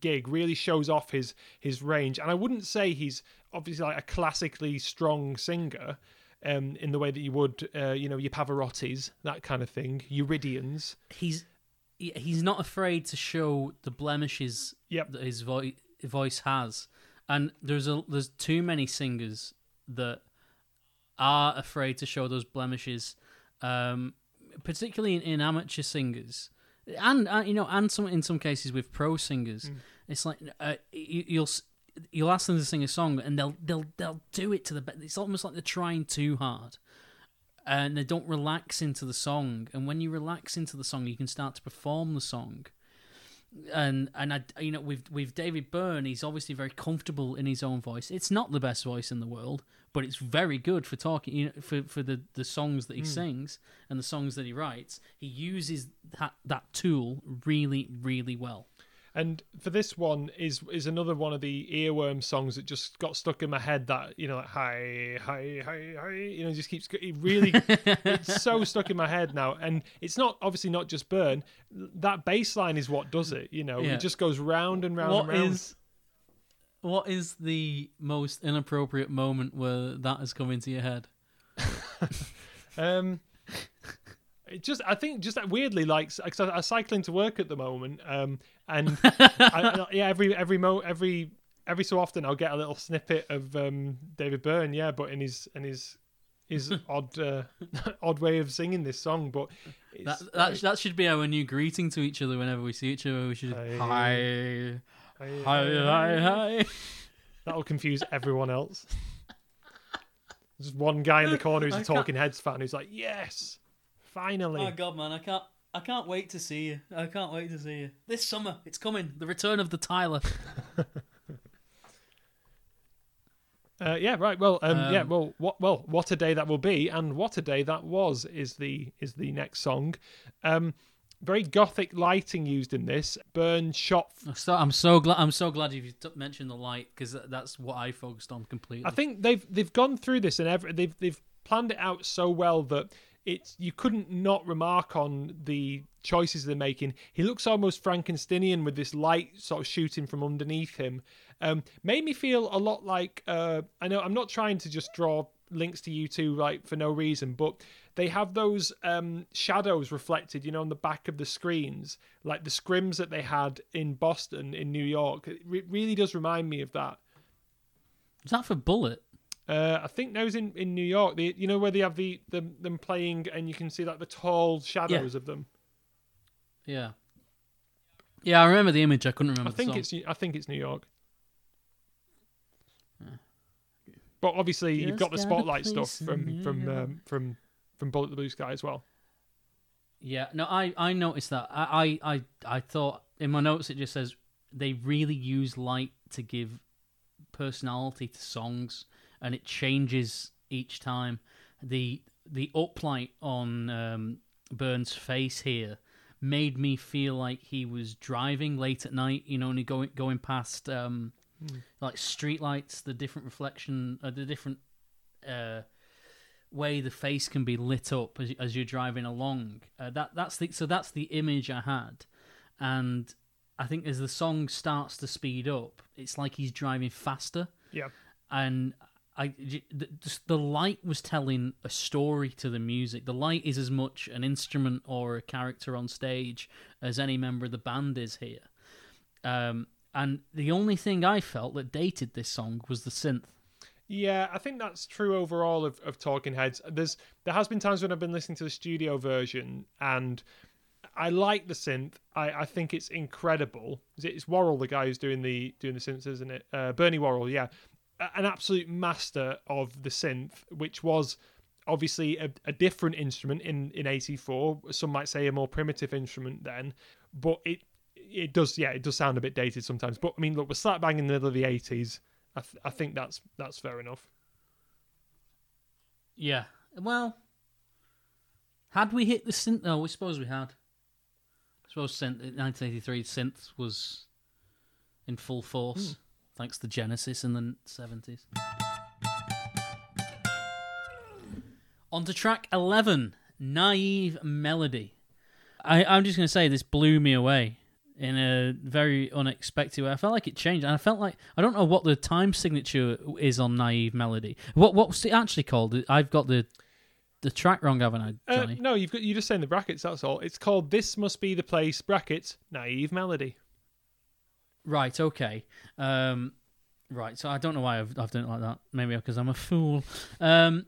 gig really shows off his his range. And I wouldn't say he's obviously like a classically strong singer um, in the way that you would, uh, you know, your Pavarottis, that kind of thing, Euridians. He's he's not afraid to show the blemishes Yep. that his voice voice has, and there's a there's too many singers that are afraid to show those blemishes, um, particularly in, in amateur singers, and uh, you know, and some in some cases with pro singers. It's like uh, you, you'll you'll ask them to sing a song, and they'll they'll they'll do it to the best. It's almost like they're trying too hard. And they don't relax into the song, and when you relax into the song, you can start to perform the song and and I you know with with David Byrne, he's obviously very comfortable in his own voice. It's not the best voice in the world, but it's very good for talking. You know, for for the the songs that he hmm. sings and the songs that he writes, he uses that that tool really really well. And for this one is is another one of the earworm songs that just got stuck in my head. That you know, like hi hi hi hi, you know, just keeps it really. it's so [LAUGHS] stuck in my head now, and it's not obviously not just Byrne. That bass line is what does it. You know, Yeah. it just goes round and round What and round. is what is the most inappropriate moment where that has come into your head? [LAUGHS] Um, It just I think just that weirdly like because I, I cycle into work at the moment, um, and I, [LAUGHS] I- yeah, every every mo every every so often I'll get a little snippet of um, David Byrne, yeah, but in his in his his [LAUGHS] odd uh, odd way of singing this song, but That, that that should be our new greeting to each other whenever we see each other. We should Hi. hi I- hi hi hi. That'll confuse everyone else. There's just one guy in the corner who's I a can't- Talking Heads fan who's like, "Yes, finally." Oh god, man, I can't. I can't wait to see you. I can't wait to see you this summer. It's coming. The return of the Tyler. [LAUGHS] Uh, yeah, right. Well, um, yeah. Um, Well, what? Well, what a day that will be, and what a day that was is the is the next song. Um, very gothic lighting used in this. Burn shot. I'm so, I'm so glad. I'm so glad you mentioned the light because that's what I focused on completely. I think they've they've gone through this and every, they've they've planned it out so well that it's you couldn't not remark on the choices they're making. He looks almost Frankensteinian with this light sort of shooting from underneath him. Um, made me feel a lot like uh, I know I'm not trying to just draw links to you two like for no reason, but they have those um, shadows reflected, you know, on the back of the screens, like the scrims that they had in Boston, in New York. It re- really does remind me of that. Is that for Bullet? Uh, I think those in, in New York. The, you know where they have the, the them playing, and you can see like the tall shadows of them. Yeah. Yeah, I remember the image. I couldn't remember. I think it's I think it's New York. But obviously, you've got the spotlight stuff from from York. um, from from Bullet the Blue Sky as well. Yeah, no, I I noticed that. I I I, I thought in my notes it just says they really use light to give personality to songs, and it changes each time. The the uplight on um, Byrne's face here made me feel like he was driving late at night. You know, and he going going past um, like street lights, the different reflection, uh, the different. Uh, way the face can be lit up as, as you're driving along. Uh, that that's the so that's the image I had, and I think as the song starts to speed up, it's like he's driving faster, Yeah, and I the, the light was telling a story to the music. The light is as much an instrument or a character on stage as any member of the band is here. Um, and the only thing I felt that dated this song was the synth. yeah. I think that's true overall of, of Talking Heads. There's there has been times when I've been listening to the studio version and. I like the synth. I, I think it's incredible. It's Worrell, the guy who's doing the doing the synths, isn't it? Uh, Bernie Worrell, yeah, an absolute master of the synth, which was obviously a, a different instrument in in '84. Some might say a more primitive instrument then, but it it does yeah it does sound a bit dated sometimes. But I mean, look, we're slap bang in the middle of the '80s. I th- I think that's that's fair enough. Yeah. Well, had we hit the synth? No, we suppose we had. I suppose synth, 1983 synth was in full force, hmm. thanks to Genesis in the 70s. On to track 11, Naive Melody. I, I'm just going to say this blew me away in a very unexpected way. I felt like it changed, and I felt like I don't know what the time signature is on Naive Melody. What what's it actually called? I've got the the track wrong, haven't I, Uh, no, you've got you just saying the brackets. That's all. It's called "This Must Be the Place." Brackets. Naive melody. Right. Okay. Um, right. So I don't know why I've, I've done it like that. Maybe because I'm a fool. Um,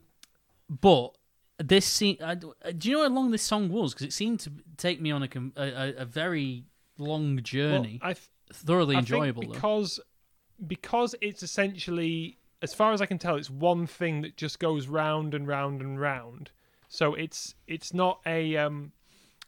but this scene. I, do you know how long this song was? Because it seemed to take me on a, a, a very long journey. Well, I th- Thoroughly I enjoyable think though. because because it's essentially, as far as I can tell, it's one thing that just goes round and round and round. So it's it's not a um,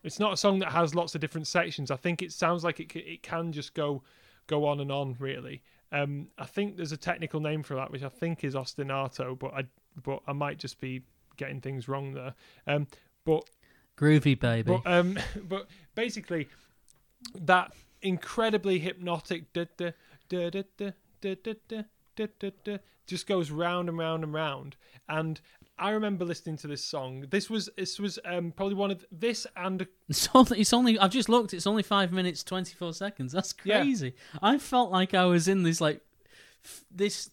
it's not a song that has lots of different sections. I think it sounds like it c- it can just go go on and on really. Um, I think there's a technical name for that, which I think is ostinato, but I but I might just be getting things wrong there. Um, but Groovy baby. but um, [LAUGHS] but basically, that incredibly hypnotic da, da, da, da, da, da, da, da, da, da, da, just goes round and round and round. And I remember listening to this song. This was this was um, probably one of this and It's only, it's only. I've just looked. It's only five minutes twenty four seconds. That's Yeah. crazy. I felt like I was in this like f- this.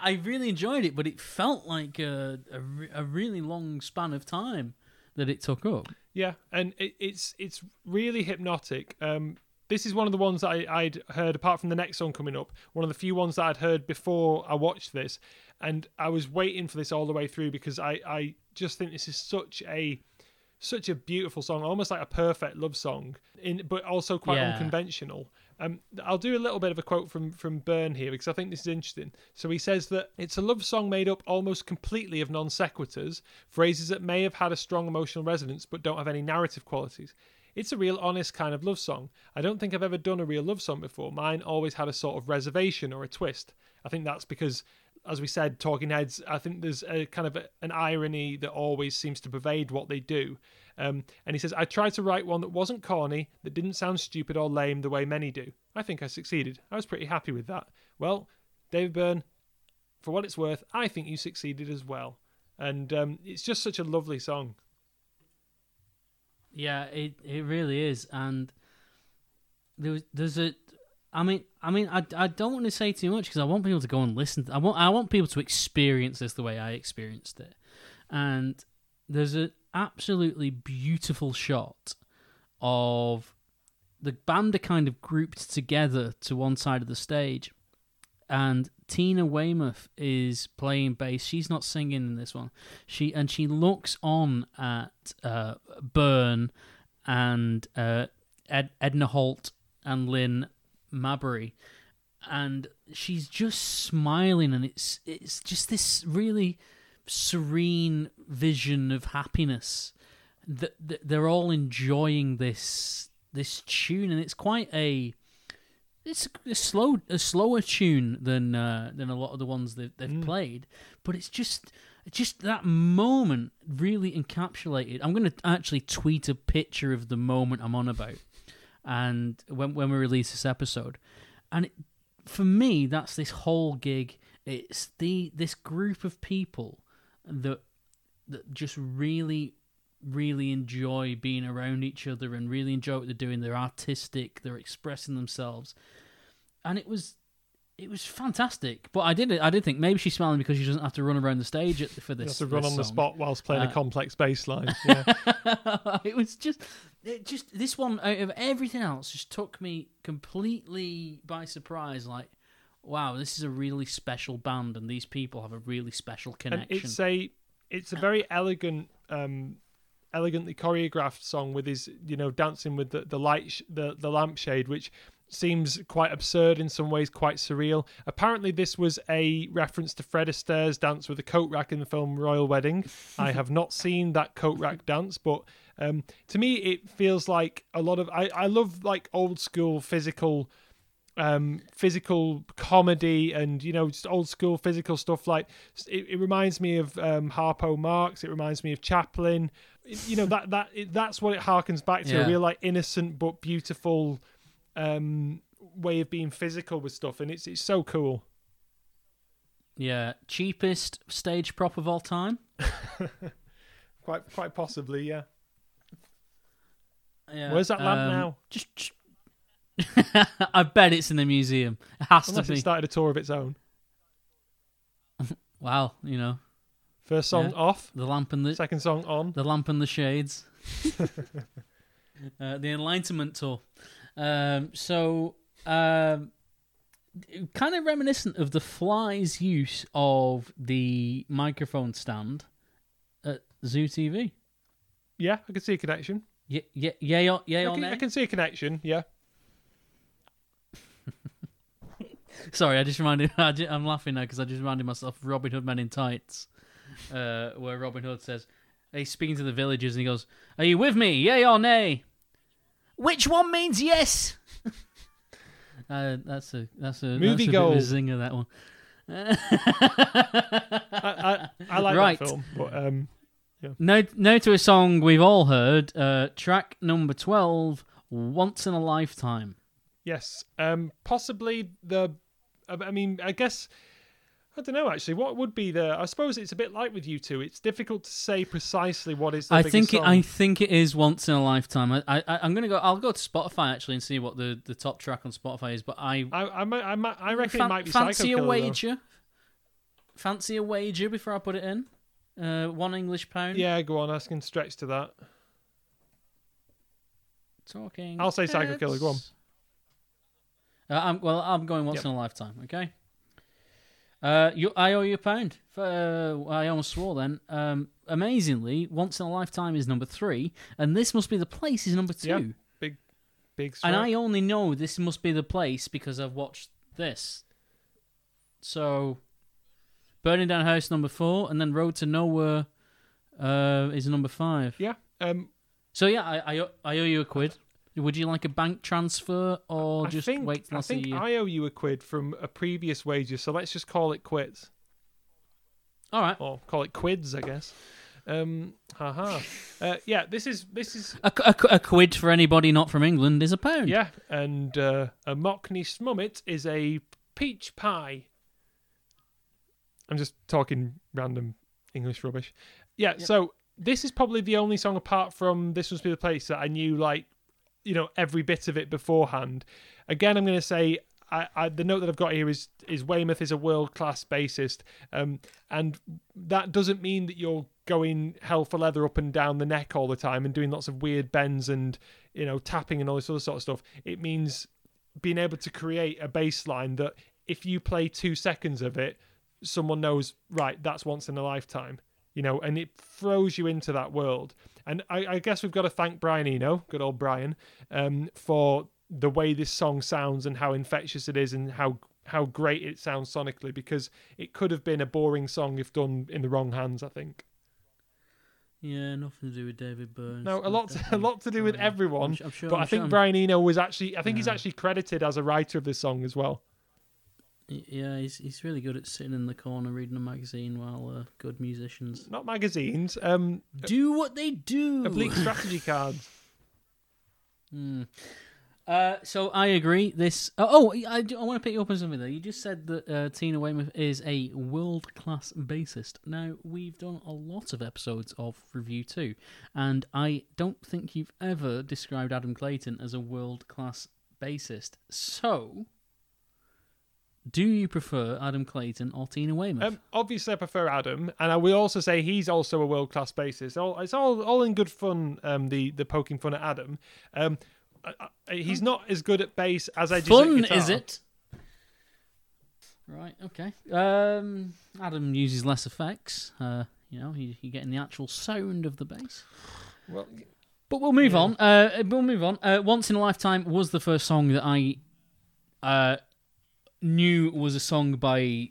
I really enjoyed it, but it felt like a, a, a really long span of time that it took up. Yeah, and it, it's it's really hypnotic. Um, this is one of the ones that I, I'd heard apart from the next song coming up. One of the few ones that I'd heard before I watched this, and I was waiting for this all the way through because I I just think this is such a such a beautiful song, almost like a perfect love song, in but also quite Yeah. unconventional. Um, I'll do a little bit of a quote from from Byrne here because I think this is interesting. So he says that it's a love song made up almost completely of non sequiturs, phrases that may have had a strong emotional resonance but don't have any narrative qualities. It's a real honest kind of love song. I don't think I've ever done a real love song before. Mine always had a sort of reservation or a twist. I think that's because, as we said, Talking Heads, I think there's a kind of a, an irony that always seems to pervade what they do. Um, and he says, I tried to write one that wasn't corny, that didn't sound stupid or lame the way many do. I think I succeeded. I was pretty happy with that. Well, David Byrne, for what it's worth, I think you succeeded as well. And um, it's just such a lovely song. Yeah, it it really is, and there was there's a. I mean, I mean, I, I don't want to say too much because I want people to go and listen. I want I want people to experience this the way I experienced it, and there's an absolutely beautiful shot of the band are kind of grouped together to one side of the stage, and Tina Weymouth is playing bass. She's not singing in this one. She and she looks on at uh, Byrne and uh, Ed, Ednah Holt and Lynn Mabry, and she's just smiling, and it's it's just this really serene vision of happiness. That they're all enjoying this this tune, and it's quite a it's a slow a slower tune than uh, than a lot of the ones that they've Mm. played, but it's just just that moment really encapsulated. I'm going to actually tweet a picture of the moment I'm on about, and when when we release this episode, and it, for me that's this whole gig. It's the this group of people that that just really really enjoy being around each other and really enjoy what they're doing. They're artistic. They're expressing themselves, and it was it was fantastic. But I did I did think maybe she's smiling because she doesn't have to run around the stage at, for You this. have to run on the spot whilst playing Uh, a complex bass line. [LAUGHS] Yeah. it was just it just this one out of everything else just took me completely by surprise. Like, wow, this is a really special band, and these people have a really special and connection. it's a it's a very elegant um elegantly choreographed song with his you know dancing with the the light sh- the the lampshade which seems quite absurd in some ways quite surreal apparently this was a reference to fred astaire's dance with a coat rack in the film royal wedding [LAUGHS] i have not seen that coat rack dance but um to me it feels like a lot of i i love like old school physical um, physical comedy and you know just old school physical stuff. Like it, it reminds me of um, Harpo Marx. It reminds me of Chaplin. You know that that it, that's what it harkens back to Yeah. a real like innocent but beautiful um, way of being physical with stuff. And it's it's so cool. Yeah, cheapest stage prop of all time. [LAUGHS] quite quite possibly yeah. Yeah, where's that lamp um, now? Just. just- [LAUGHS] I bet it's in the museum. It has unless to it started a tour of its own Wow, you know first song Yeah. off the lamp and the second song on the lamp and the shades. [LAUGHS] uh, the Enlightenment tour. Um, so, um, kind of reminiscent of the Fly's use of the microphone stand at Zoo TV. yeah I can see a connection Yeah, yeah, or, yay I can. I can see a connection yeah Sorry, I just reminded. [LAUGHS] I I'm laughing now because I just reminded myself of Robin Hood Men in Tights, uh, where Robin Hood says he's speaking to the villagers and he goes, "Are you with me? Yay or nay?" Which one means yes? [LAUGHS] uh, that's a that's a Movie that's a gold. bit of a zinger that one. [LAUGHS] I, I, I like Right. that film but um now, now to a song we've all heard. Uh, track number twelve, "Once in a Lifetime." Yes, um, possibly the. I mean, I guess I don't know. Actually, what would be the? I suppose it's a bit like with U2. It's difficult to say precisely what is. The I biggest think it. I think it is once in a lifetime. I, I I'm gonna go. I'll go to Spotify actually and see what the, the top track on Spotify is. But I I, I, might, I, might, I reckon fan- it might be fancy Psycho a Killer, though. wager. Fancy a wager before I put it in. Uh, one English pound. Yeah, go on. I can stretch to that. Talking. I'll say Psycho Killer, go on. Uh, I'm, well, I'm going once Yep. in a lifetime. Okay. Uh, you, I owe you a pound. For, uh, I almost swore then. Um, amazingly, once in a lifetime is number three, and this must be the place is number two. Yeah. Big And strike. I only know this must be the place because I've watched this. So, Burning Down House number four, and then Road to Nowhere uh, is number five. Yeah. Um, So yeah, I, I I owe you a quid. Would you like a bank transfer or I just think, wait till I, I think see you? I owe you a quid from a previous wager, so let's just call it quits. All right, Or call it quids, I guess. Um, haha. [LAUGHS] Uh, yeah, this is this is a, a, a quid for anybody not from England is a pound. yeah, and uh, a Mockney Smummet is a peach pie. I'm just talking random English rubbish. Yeah, so this is probably the only song apart from This Must Be the Place that I knew like, you know, every bit of it beforehand. Again, I'm going to say I, I, the note that I've got here is is Weymouth is a world class bassist, um, and that doesn't mean that you're going hell for leather up and down the neck all the time and doing lots of weird bends and you know tapping and all this other sort of stuff. It means being able to create a bass line that if you play two seconds of it, someone knows right that's once in a lifetime you know and it throws you into that world and i, I guess we've got to thank brian eno good old brian um, for the way this song sounds and how infectious it is and how how great it sounds sonically because it could have been a boring song if done in the wrong hands i think yeah, nothing to do with David Burns. no a lot to, a lot to do with everyone I'm, I'm sure. but I'm i think sure, brian eno was actually i think he's actually credited as a writer of this song as well Yeah, he's he's really good at sitting in the corner reading a magazine while uh, good musicians not magazines um do what they do. oblique strategy cards [LAUGHS] Hmm. Uh, so I agree. This. Oh, oh I, do- I want to pick you up on something there. You just said that uh, Tina Weymouth is a world class bassist. Now we've done a lot of episodes of RevU2, and I don't think you've ever described Adam Clayton as a world class bassist. So, do you prefer Adam Clayton or Tina Weymouth? Um, obviously, I prefer Adam, and I will also say he's also a world class bassist. All, it's all all in good fun. Um, the the poking fun at Adam. Um, I, I, he's not as good at bass as I just Fun, at is it? Right. Okay. Um, Adam uses less effects. Uh, you know, you, you're getting the actual sound of the bass. Well, But we'll move on. Uh, we'll move on. Uh, Once in a Lifetime was the first song that I uh, knew was a song by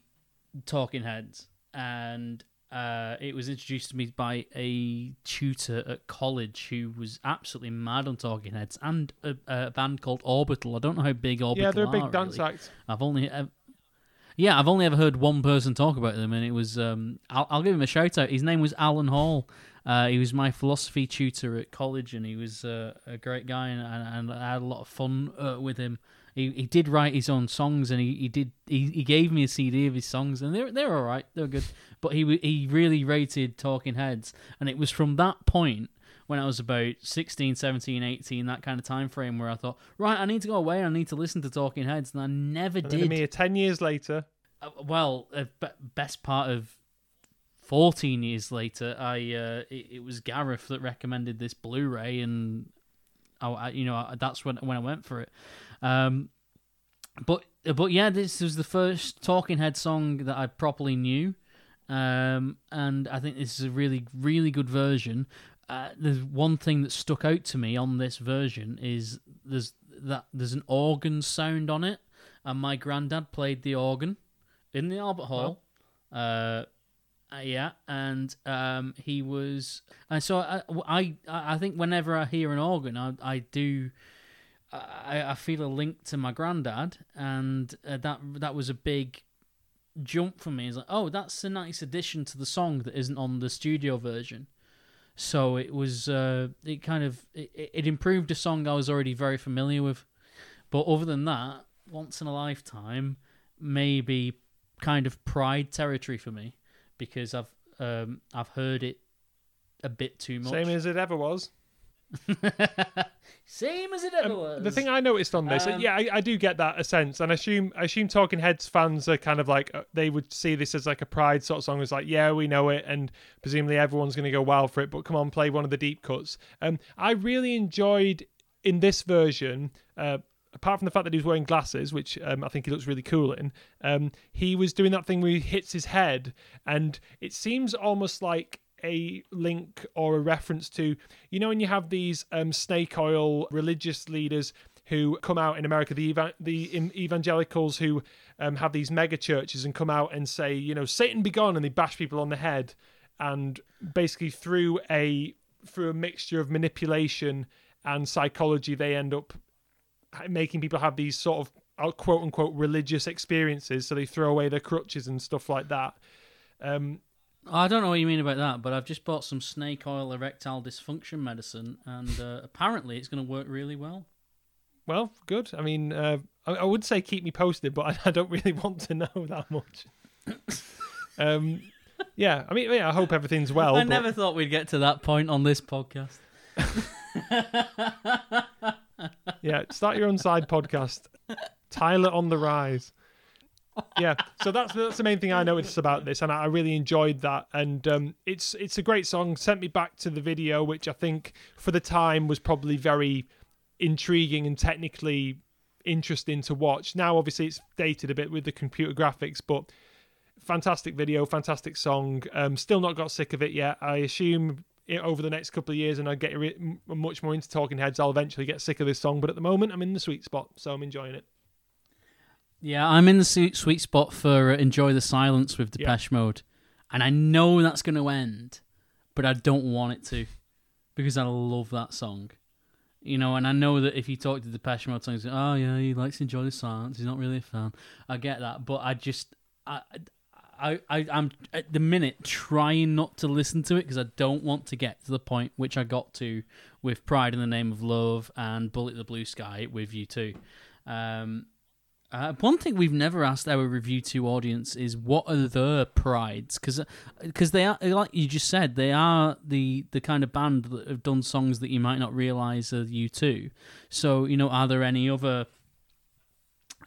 Talking Heads, and uh, it was introduced to me by a tutor at college who was absolutely mad on Talking Heads and a, a band called Orbital. I don't know how big Orbital yeah, they're a big are, dance really. act. I've only, uh, yeah, I've only ever heard one person talk about them, and it was. Um, I'll, I'll give him a shout out. His name was Alan Hall. Uh, he was my philosophy tutor at college, and he was uh, a great guy, and, and, and I had a lot of fun uh, with him. He, he did write his own songs, and he, he did he, he gave me a CD of his songs, and they're they're all right, they're good. But he he really rated Talking Heads, and it was from that point when I was about 16, 17, 18, that kind of time frame where I thought, right, I need to go away, I need to listen to Talking Heads, and I never And did. mere ten years later, Uh, well, uh, be- best part of 14 years later, I uh, it, it was Gareth that recommended this Blu-ray, and I, I- you know I, that's when when I went for it. Um, but but yeah, this was the first Talking Head song that I properly knew, um, and I think this is a really really good version. Uh, there's one thing that stuck out to me on this version is there's that there's an organ sound on it, and my granddad played the organ in the Albert Hall. Uh, uh, yeah, and um, he was, and so I, I, I think whenever I hear an organ, I, I do, I, I feel a link to my granddad, and uh, that that was a big jump for me. It's like, oh, that's a nice addition to the song that isn't on the studio version. So it was, uh, it kind of, it, it improved a song I was already very familiar with. But other than that, once in a lifetime, maybe kind of pride territory for me because I've um, I've heard it a bit too much. same as it ever was. [LAUGHS] Same as it ever Um, was. The thing I noticed on this, Um, yeah, I, I do get that a sense, and I assume I assume Talking Heads fans are kind of like uh, they would see this as like a pride sort of song. It's like, yeah, we know it, and presumably everyone's going to go wild for it. But come on, play one of the deep cuts. Um, I really enjoyed in this version, uh, apart from the fact that he was wearing glasses, which um, I think he looks really cool in, um, he was doing that thing where he hits his head, and it seems almost like a link or a reference to, you know, when you have these um, snake oil religious leaders who come out in America, the eva- the evangelicals who um, have these mega churches and come out and say, you know, Satan be gone, and they bash people on the head, and basically through a through a mixture of manipulation and psychology, they end up making people have these sort of uh, quote unquote religious experiences. So they throw away their crutches and stuff like that. Um, I don't know what you mean about that, but I've just bought some snake oil erectile dysfunction medicine, and uh, apparently it's going to work really well. well, good. I mean, uh, I, I would say keep me posted, but I, [LAUGHS] I don't really want to know that much. [LAUGHS] um, yeah, I mean, yeah, I hope everything's well. I but- never thought we'd get to that point on this podcast. [LAUGHS] yeah, start your own side podcast. Tyler on the rise. Yeah, so that's that's the main thing I noticed about this, and I really enjoyed that. And um, it's it's a great song. Sent me back to the video, which I think for the time was probably very intriguing and technically interesting to watch. Now, obviously, it's dated a bit with the computer graphics, but fantastic video, fantastic song. Um, still not got sick of it yet. I assume it, over the next couple of years, and I get re- much more into Talking Heads, I'll eventually get sick of this song. But at the moment, I'm in the sweet spot, so I'm enjoying it. Yeah, I'm in the sweet, sweet spot for uh, Enjoy the Silence with Depeche Mode. And I know that's going to end, but I don't want it to because I love that song. You know, and I know that if you talk to Depeche Mode songs, oh, yeah, he likes to enjoy the silence. He's not really a fan. I get that, but I just, I, I, I, I'm at the minute trying not to listen to it because I don't want to get to the point which I got to with Pride in the Name of Love and Bullet the Blue Sky with U2. Um, uh, one thing we've never asked our RevU2 audience is what are their prides because because they are like you just said they are the the kind of band that have done songs that you might not realize are U2. So you know, are there any other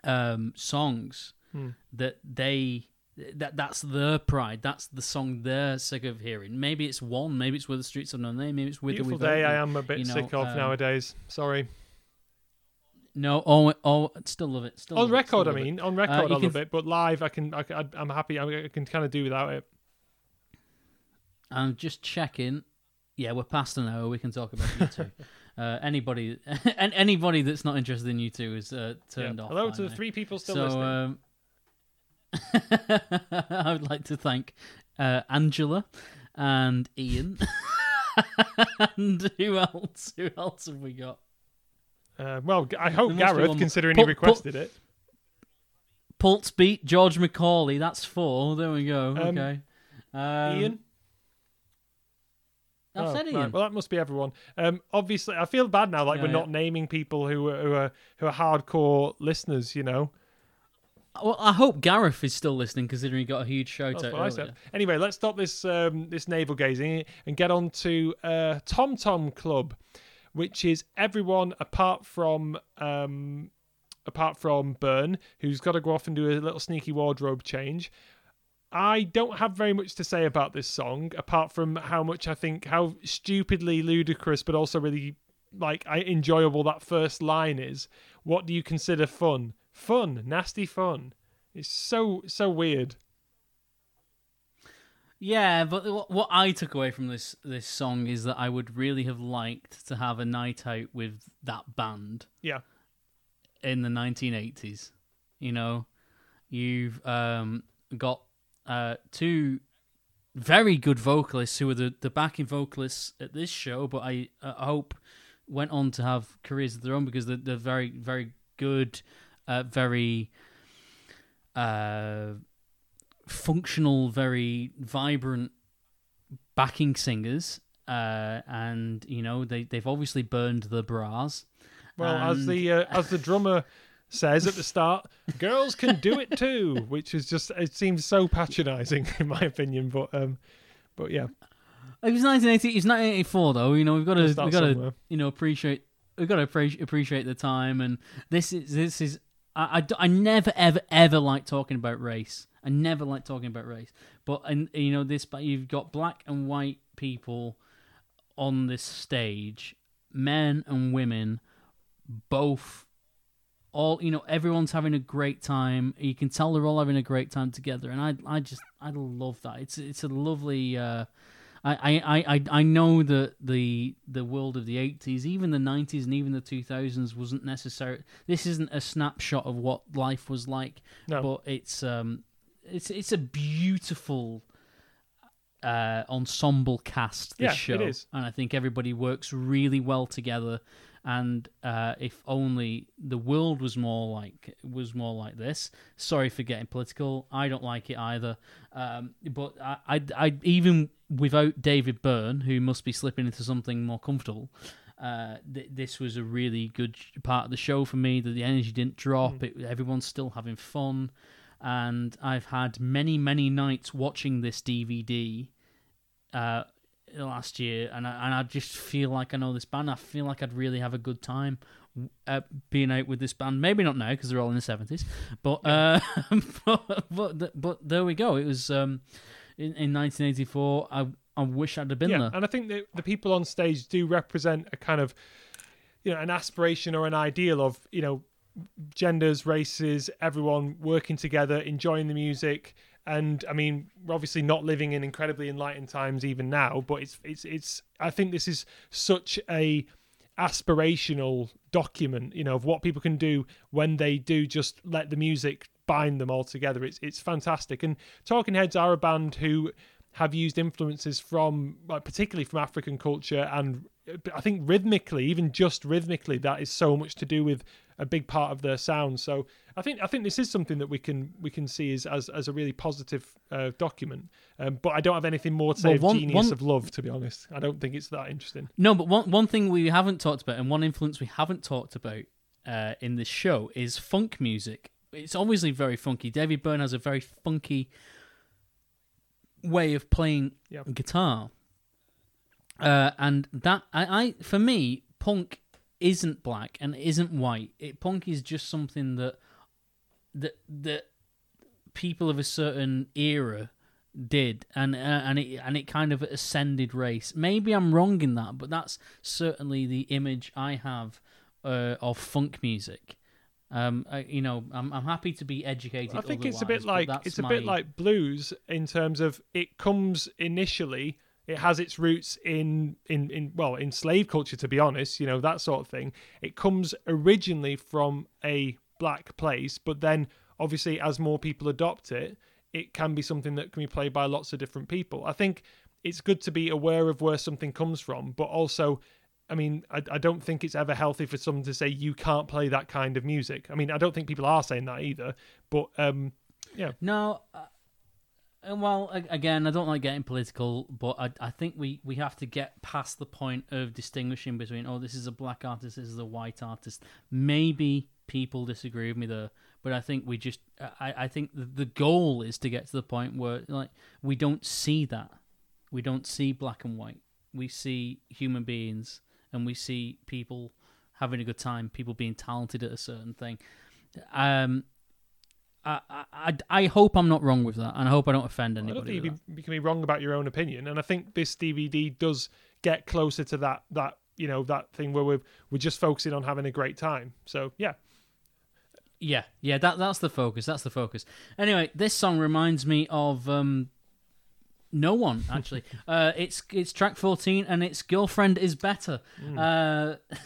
um, songs Hmm. that they that that's their pride? That's the song they're sick of hearing. Maybe it's one. Maybe it's with the streets of no name. Maybe it's with Beautiful the day. I am a bit you know, sick of um, nowadays. Sorry. No, oh, oh, still love it. Still On love it, still record, I mean, on record, you I love it, but live, I can, I, I'm happy. I can kind of do without it. I'm just checking. Yeah, we're past an hour. We can talk about U2. [LAUGHS] uh, anybody, [LAUGHS] and anybody that's not interested in U2 is uh, turned Yeah. off. Hello to the three people still so, listening. um, [LAUGHS] I would like to thank uh, Angela and Ian. and who else? Who else have we got? Uh, well, I hope there must be Gareth, one considering Put- he requested it. Pulse Beat, George Macaulay. That's four. There we go. Um, okay. Um, Ian. I've Oh, said right. Well, that must be everyone. Um, obviously, I feel bad now. Like Yeah, we're yeah. not naming people who are, who are who are hardcore listeners. You know, Well, I hope Gareth is still listening, considering he got a huge shout that's out what I said. Anyway, let's stop this um, this navel gazing and get on to uh, Tom Tom Club, which is everyone apart from um, apart from Byrne, who's got to go off and do a little sneaky wardrobe change. I don't have very much to say about this song, apart from how much I think how stupidly ludicrous, but also really like I enjoyable that first line is. What do you consider fun? Fun, nasty fun. It's so so weird. Yeah, but what, I took away from this this song is that I would really have liked to have a night out with that band Yeah, in the 1980s. You know, you've um, got uh, two very good vocalists who were the, the backing vocalists at this show, but I, uh, hope went on to have careers of their own because they're, they're very, very good, uh, very uh, functional, very vibrant backing singers. Uh, and you know they they've obviously burned the bras. Well, as the uh, as the drummer says at the start, girls can do it too, [LAUGHS] which is just it seems so patronising in my opinion. But um, but yeah, It was 1980. It was 1984, though. You know, we've got to, we've got to, you know, appreciate, we've got to appreciate, appreciate the time. And this is, this is, I I never, ever, ever like talking about race. I never like talking about race. But and you know this, but you've got black and white people on this stage, men and women, both all you know everyone's having a great time you can tell they're all having a great time together and i i just i love that it's it's a lovely uh I, I, I, I know that the the world of the 80s, even the 90s and even the 2000s wasn't necessary. This isn't a snapshot of what life was like, No. but it's um it's it's a beautiful uh ensemble cast this Yeah, show is. and I think everybody works really well together and uh, if only the world was more like was more like this. Sorry for getting political. I don't like it either. Um, but I, I, I even without David Byrne, who must be slipping into something more comfortable. Uh, th- this was a really good part of the show for me. That the energy didn't drop. It, everyone's still having fun, and I've had many, many nights watching this DVD uh, last year, and I, and I just feel like I know this band. I feel like I'd really have a good time uh, being out with this band. Maybe not now because they're all in the seventies, but, uh, [LAUGHS] but but but there we go. It was um, in, in 1984. I I wish I'd have been yeah, there. and I think that the people on stage do represent a kind of, you know, an aspiration or an ideal of you know, genders, races, everyone working together, enjoying the music. And I mean, we're obviously not living in incredibly enlightened times even now, but it's it's it's. I think this is such a aspirational document, you know, of what people can do when they do just let the music bind them all together. It's it's fantastic. And Talking Heads are a band who have used influences from, like, particularly from African culture, and I think rhythmically, even just rhythmically, that is so much to do with a big part of their sound. So I think I think this is something that we can we can see as as, as a really positive uh, document. Um, but I don't have anything more to say Well, of one- Genius one- of Love, to be honest. I don't think it's that interesting. No, but one one thing we haven't talked about, and one influence we haven't talked about uh, in this show is funk music. It's obviously very funky. David Byrne has a very funky way of playing Yeah. guitar, uh, and that I, I for me, punk isn't black and isn't white. It punk is just something that that that people of a certain era did. And uh, and it and it kind of ascended race. Maybe i'm wrong in that but that's certainly the image i have uh, of funk music. Um I, you know I'm, I'm happy to be educated I think it's a bit like it's a bit like blues in terms of it comes initially it has its roots in in in well in slave culture to be honest you know that sort of thing it comes originally from a black place but then obviously as more people adopt it it can be something that can be played by lots of different people i think it's good to be aware of where something comes from but also I mean, I, I don't think it's ever healthy for someone to say you can't play that kind of music. I mean, I don't think people are saying that either. But um, yeah, No, well, again, I don't like getting political, but I, I think we, we have to get past the point of distinguishing between, oh, this is a black artist, this is a white artist. Maybe people disagree with me there, but I think we just, I, I think the goal is to get to the point where, like, we don't see that. We don't see black and white. We see human beings and we see people having a good time, people being talented at a certain thing. Um, I, I, I hope I'm not wrong with that, and I hope I don't offend I don't anybody. think you, you can be wrong about your own opinion. And I think this DVD does get closer to that that you know that thing where we're we're just focusing on having a great time. So yeah, Yeah, yeah, that that's the focus. That's the focus. Anyway, this song reminds me of um, no one [LAUGHS] actually. uh, it's it's track 14, and its girlfriend is better. Uh, [LAUGHS]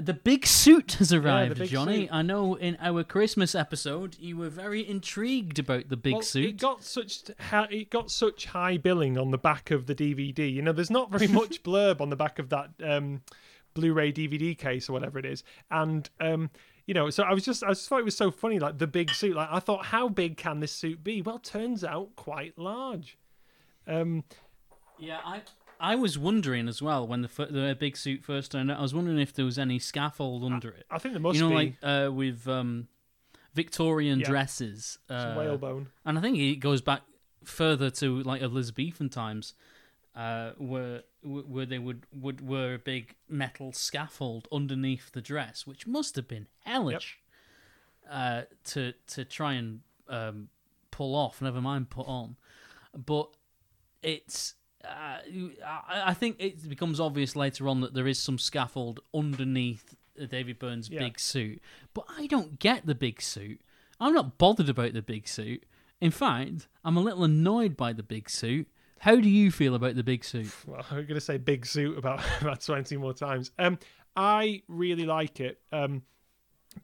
the big suit has arrived, big Johnny. suit. I know in our Christmas episode you were very intrigued about the big well, suit. It got such it got such high billing on the back of the DVD. You know, there's not very [LAUGHS] much blurb on the back of that um, Blu-ray DVD case or whatever it is, and um, you know, so I was just I just thought it was so funny, like the big suit. Like I thought, how big can this suit be? Well, turns out quite large. Um, Yeah, I I was wondering as well when the the big suit first turned out. I was wondering if there was any scaffold under it. I think there must you know, be like uh, with um, Victorian Yeah. dresses, uh, whalebone. and I think it goes back further to like Elizabethan times, uh, where where they would would wear a big metal scaffold underneath the dress, which must have been hellish uh, to to try and um, pull off. Never mind put on, but it's. Uh, I, I think it becomes obvious later on that there is some scaffold underneath David Byrne's Yeah. big suit, but I don't get the big suit. I'm not bothered about the big suit. In fact, I'm a little annoyed by the big suit. How do you feel about the big suit? [LAUGHS] well, I'm going to say big suit about [LAUGHS] about 20 more times. Um, I really like it um,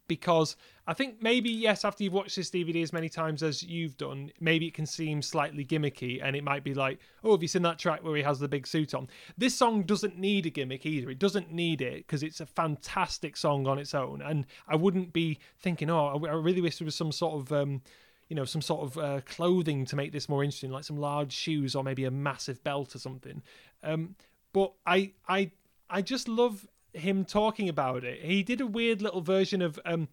because I think maybe, yes, after you've watched this DVD as many times as you've done, maybe it can seem slightly gimmicky and it might be like, oh, have you seen that track where he has the big suit on? This song doesn't need a gimmick either. It doesn't need it because it's a fantastic song on its own. And I wouldn't be thinking, oh, I really wish there was some sort of. Um, you know, some sort of uh, clothing to make this more interesting, like some large shoes or maybe a massive belt or something. Um, but I, I, I just love him talking about it. He did a weird little version of um,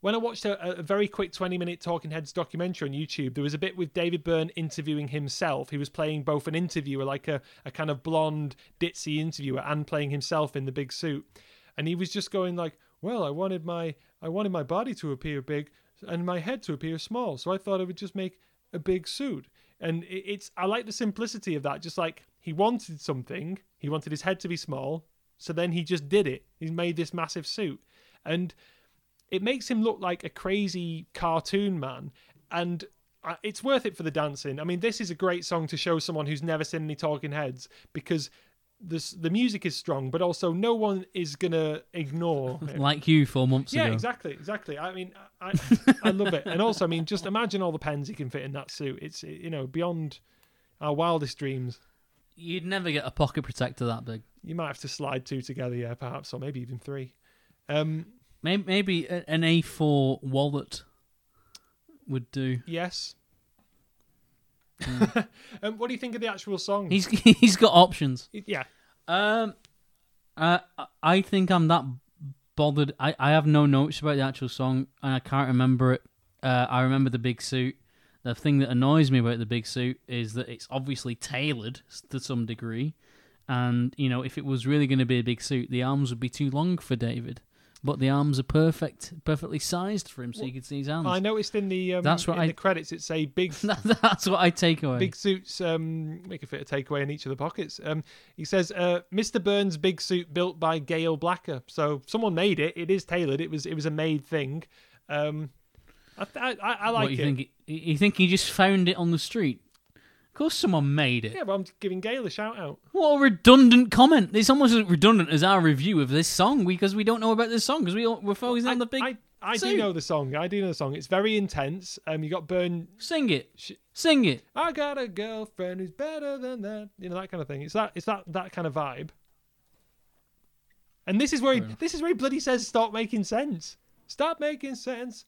when I watched a, a very quick 20 minute Talking Heads documentary on YouTube, there was a bit with David Byrne interviewing himself. He was playing both an interviewer, like a, a kind of blonde, ditzy interviewer, and playing himself in the big suit. And he was just going like, "Well, I wanted my I wanted my body to appear big and my head to appear small, so I thought I would just make a big suit." And it, it's I like the simplicity of that. Just like he wanted something, he wanted his head to be small, so then he just did it. He made this massive suit, and it makes him look like a crazy cartoon man. And it's worth it for the dancing. I mean this is a great song to show someone who's never seen any talking heads because this, the music is strong but also no one is gonna ignore [LAUGHS] it. Like you four months yeah ago. exactly exactly. I mean I, [LAUGHS] I love it. And also i mean just imagine all the pens he can fit in that suit. It's you know beyond our wildest dreams You'd never get a pocket protector that big. you might have to slide two together yeah perhaps or maybe even three um Maybe, maybe an A4 wallet would do. yes [LAUGHS] um, what do you think of the actual song He's [LAUGHS] he's got options. yeah Um, uh, I think I'm that bothered. I, I have no notes about the actual song, and I can't remember it. Uh, I remember the big suit. The thing that annoys me about the big suit is that it's obviously tailored to some degree, and you know if it was really going to be a big suit, the arms would be too long for David. But the arms are perfect, perfectly sized for him, so you can see his hands. I noticed in the um, That's what in I- the credits it say big [LAUGHS] That's what I take away. big suits um, make a fit a takeaway in each of the pockets. Um, he says uh, Mr. Byrne's big suit built by Gail Blacker. So someone made it. It is tailored. It was it was a made thing. Um, I, I, I I like what you it. think? You think he just found it on the street? Of course, someone made it. Yeah, but I'm giving Gail a shout out. What a redundant comment! It's almost as redundant as our review of this song because we don't know about this song because we all- we're focusing on the big. I, I do know the song. I do know the song. It's very intense. Um, you got Byrne. Sing it, Sh- sing it. I got a girlfriend who's better than that. You know that kind of thing. It's that. It's that that kind of vibe. And this is where he, this is where he bloody says, "Stop making sense. Stop making sense."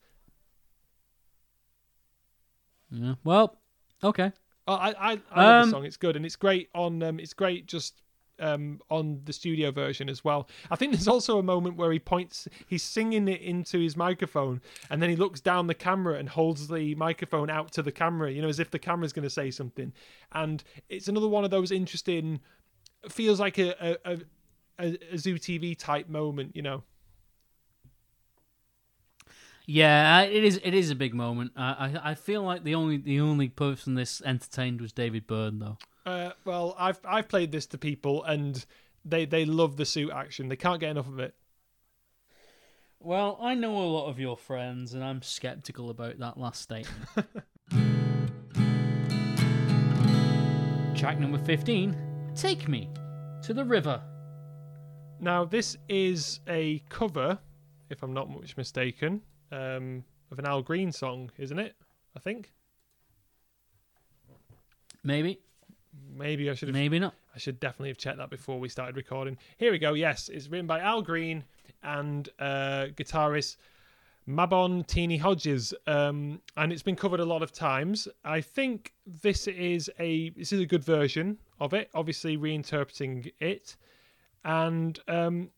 Yeah. Well, okay. Oh, I I, I love Um, the song. It's good and it's great on. Um, it's great just um on the studio version as well. I think there's also a moment where he points. He's singing it into his microphone and then he looks down the camera and holds the microphone out to the camera. You know, as if the camera's going to say something. And it's another one of those interesting. Feels like a a, a, a, a Zoo TV type moment. You know. Yeah, it is. It is a big moment. I, I I feel like the only the only person this entertained was David Byrne, though. Uh, well, I've I've played this to people and they they love the suit action. They can't get enough of it. Well, I know a lot of your friends, and I'm skeptical about that last statement. [LAUGHS] Track number 15 Take Me to the River. Now, this is a cover, if I'm not much mistaken, um, of an Al Green song, isn't it? I think. Maybe, Maybe I should have. maybe not. I should definitely have checked that before we started recording. Here we go. Yes, it's written by Al Green and uh, guitarist Mabon Teenie Hodges, um, and it's been covered a lot of times. I think this is a this is a good version of it. Obviously, reinterpreting it, and um,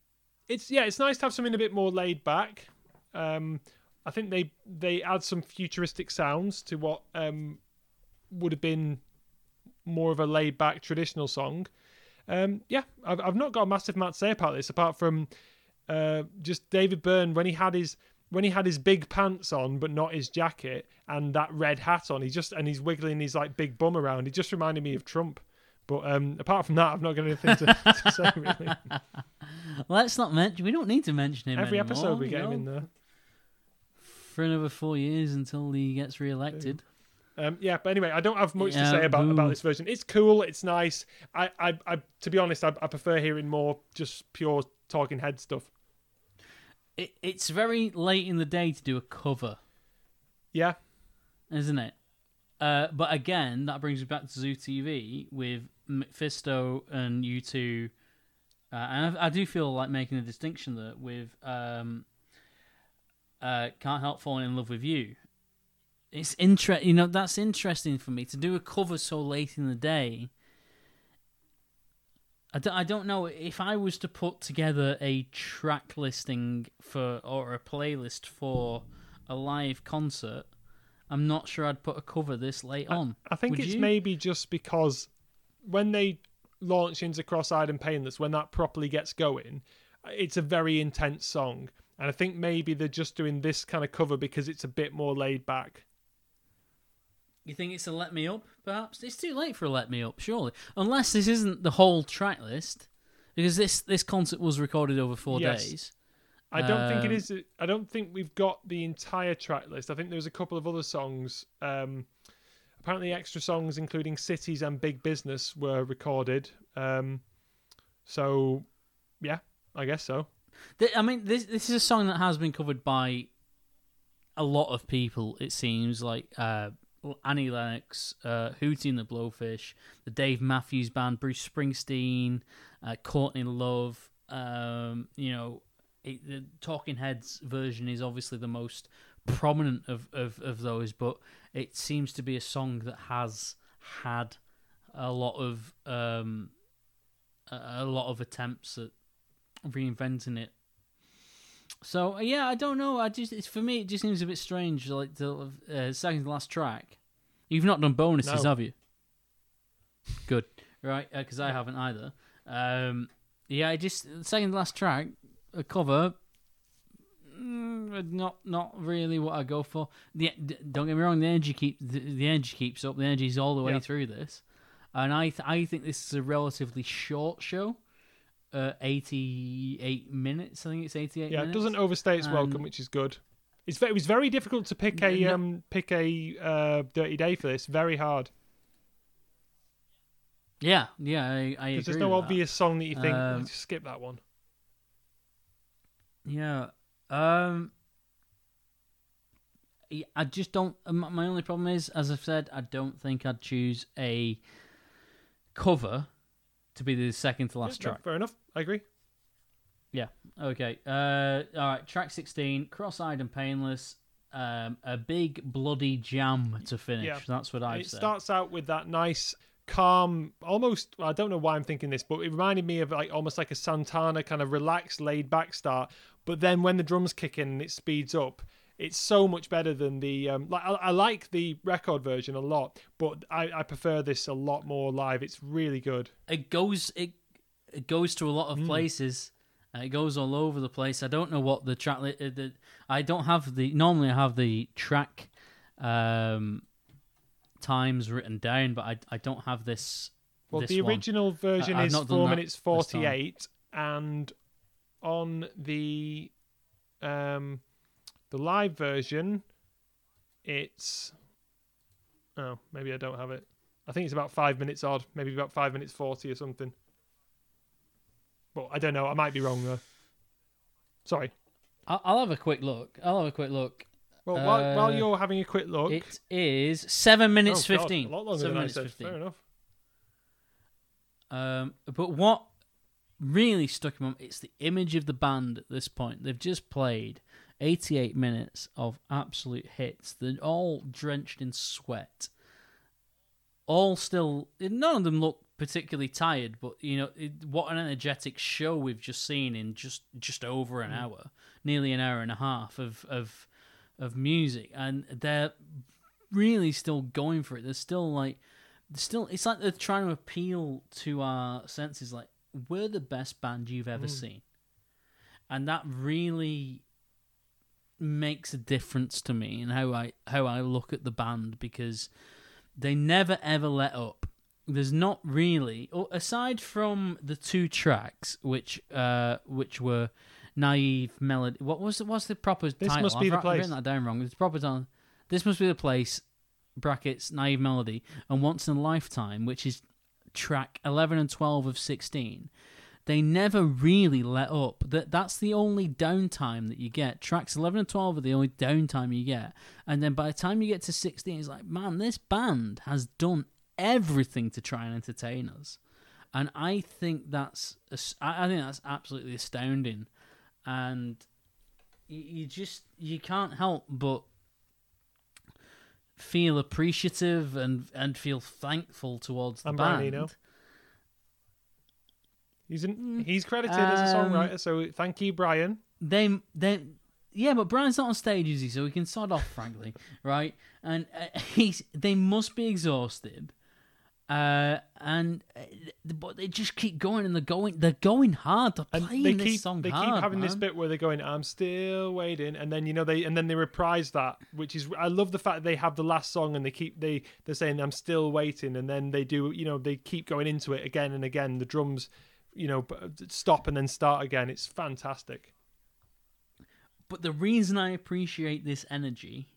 it's yeah, it's nice to have something a bit more laid back. Um, I think they they add some futuristic sounds to what um, would have been more of a laid back traditional song. Um, yeah, I've, I've not got a massive amount to say about this apart from uh, just David Byrne when he had his when he had his big pants on but not his jacket and that red hat on. He just and he's wiggling his like big bum around. He just reminded me of Trump. But um, apart from that, I've not got anything to, to say really. [LAUGHS] Let's not mention. We don't need to mention him Every anymore, episode we get him in there. For another four years until he gets re-elected. Um, yeah, but anyway, I don't have much to say about, about this version. It's cool, it's nice. I, I, I to be honest, I, I prefer hearing more just pure talking head stuff. It, it's very late in the day to do a cover, Yeah, isn't it? Uh, but again, that brings me back to Zoo TV with MacPhisto and U2. Uh, and I, I do feel like making a distinction that with um, uh, "Can't Help Falling in Love with You." It's inter- you know that's interesting for me to do a cover so late in the day. I don't, I don't know if I was to put together a track listing for or a playlist for a live concert. I'm not sure I'd put a cover this late on. I think Would it's you? maybe just because when they launch into Cross-eyed and Painless, when that properly gets going, it's a very intense song, and I think maybe they're just doing this kind of cover because it's a bit more laid back. You think it's a let me up? Perhaps it's too late for a let me up, surely. Unless this isn't the whole track list, because this this concert was recorded over four Yes. days. I don't think it Um. I don't think we've got the entire track list. I think there's a couple of other songs. Um, apparently, extra songs including "Cities" and "Big Business" were recorded. Um, so, yeah, I guess so. I mean, this this is a song that has been covered by a lot of people. It seems like uh, Annie Lennox, uh, Hootie and the Blowfish, the Dave Matthews Band, Bruce Springsteen, uh, Courtney Love. Um, you know, it, the Talking Heads version is obviously the most prominent of, of, of those, but it seems to be a song that has had a lot of um, a lot of attempts at reinventing it. So yeah, I don't know. I just it's for me. It just seems a bit strange. Like the uh, second to last track. You've not done bonuses, No. have you? Good, right? Because I haven't either. Um, yeah, I just second to last track, a cover. mm, Not not really what I go for. The, don't get me wrong. The energy keep the, the energy keeps up. The energy's all the way Yeah. through this, and I th- I think this is a relatively short show. Uh, 88 minutes. I think it's 88 Yeah, it doesn't overstay its welcome, Um, which is good. It's it was very difficult to pick a No- um pick a uh, dirty day for this. Very hard Yeah, yeah, I, I there's no with that. obvious song that you think Um, "Let's skip that one. Yeah. Um. I just don't. um, My only problem is, as I've said, I don't think I'd choose a cover to be the second to last Yeah, no, track. fair enough. I agree. Yeah. Okay. Uh. All right. Track sixteen. Cross-eyed and painless. Um. A big bloody jam to finish. Yeah. That's what I've it said. starts out with that nice calm almost i don't know why i'm thinking this but it reminded me of like almost like a santana kind of relaxed laid back start but then when the drums kick in and it speeds up it's so much better than the um like i, I like the record version a lot but I, I prefer this a lot more live it's really good it goes it it goes to a lot of Hmm. places. It goes all over the place. I don't know what the track. li- Uh, the, I don't have the. Normally, I have the track um, times written down, but I I don't have this. well this the one. original version I've is four minutes 48 and on the um the live version it's oh maybe i don't have it i think it's about five minutes odd maybe about five minutes 40 or something but i don't know i might be wrong though sorry I'll, I'll have a quick look. I'll have a quick look. well while, while Uh, you're having a quick look It is seven minutes oh God, fifteen. a lot longer seven than I minutes said. fifteen. fair enough Um, but what really stuck in my it's the image of the band at this point. They've just played 88 minutes of absolute hits. They're all drenched in sweat. All still, none of them look particularly tired, but you know it, what an energetic show we've just seen in just just over an mm. hour, nearly an hour and a half of of of music, and they're really still going for it. They're still like still it's like they're trying to appeal to our senses like we're the best band you've ever mm. seen. And that really makes a difference to me and how i how i look at the band because they never ever let up there's not really, aside from the two tracks, which uh, which were naive melody. What was the, what's the proper This title? Must Be I've, the I've Place. written that down wrong. It's proper title. This must be the place. Brackets naive melody and once in a lifetime, which is track eleven and twelve of sixteen. They never really let up. That that's the only downtime that you get. Tracks eleven and twelve are the only downtime you get. And then by the time you get to sixteen, it's like, man, this band has done everything to try and entertain us. And I think that's I I think that's absolutely astounding. And you, just you can't help but feel appreciative and and feel thankful towards the And Brian band. Eno. He's in, he's credited as a Um, songwriter, so thank you, Brian. they they yeah, but Brian's not on stage, is he? So he can sod off, frankly, [LAUGHS] right? And uh, [LAUGHS] he's they must be exhausted, uh, and uh, but they just keep going and they're going they're going hard. They're And playing they this keep song they hard, keep having this bit where they're going, "I'm still waiting," and then you know they and then they reprise that, which is I love the fact that they have the last song and they keep they they're saying, "I'm still waiting," and then they do you know they keep going into it again and again. The drums, you know, stop and then start again. It's fantastic. But the reason I appreciate this energy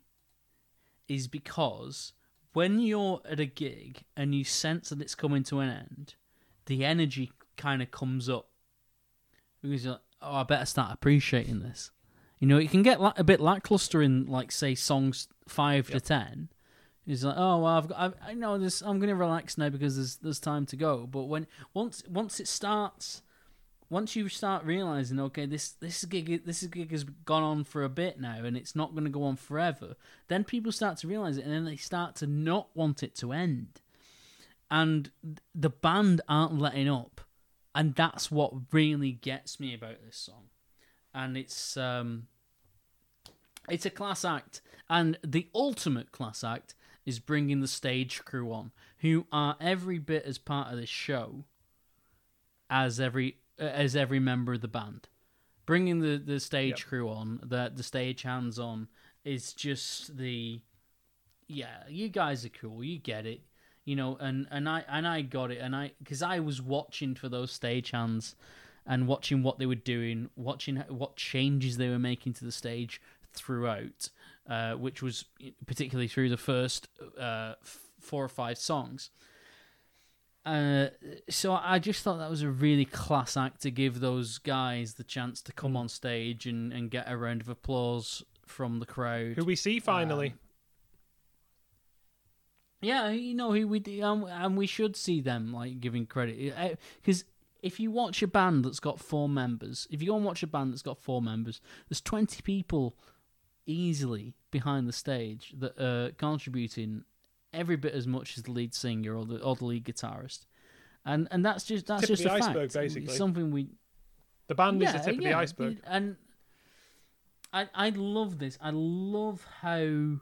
is because when you're at a gig and you sense that it's coming to an end, the energy kind of comes up. Because you're like, oh, I better start appreciating this. You know, it can get a bit lackluster in, like, say, songs five to ten. It's like, oh well, I've got, I, I know this. I'm gonna relax now because there's there's time to go. But when once once it starts, once you start realizing, okay, this this gig this gig has gone on for a bit now, and it's not going to go on forever. Then people start to realize it, and then they start to not want it to end. And the band aren't letting up, and that's what really gets me about this song. And it's um, it's a class act, and the ultimate class act is bringing the stage crew on, who are every bit as part of this show as every as every member of the band. Bringing the, the stage Yep. crew on, the the stage hands on, is just the yeah. You guys are cool. You get it, you know. And and I and I got it. And I because I was watching for those stage hands and watching what they were doing, watching what changes they were making to the stage throughout, uh, which was particularly through the first uh, four or five songs. Uh, so I just thought that was a really class act to give those guys the chance to come on stage and, and get a round of applause from the crowd. Who we see finally. Um, Yeah, you know who we do, um, and we should see them like giving credit because if you watch a band that's got four members, if you go and watch a band that's got four members, there's twenty people easily behind the stage that are contributing every bit as much as the lead singer or the or the lead guitarist, and and that's just that's Tip just the a iceberg, fact. basically. It's something we the band is the tip of the iceberg. And I I love this. I love how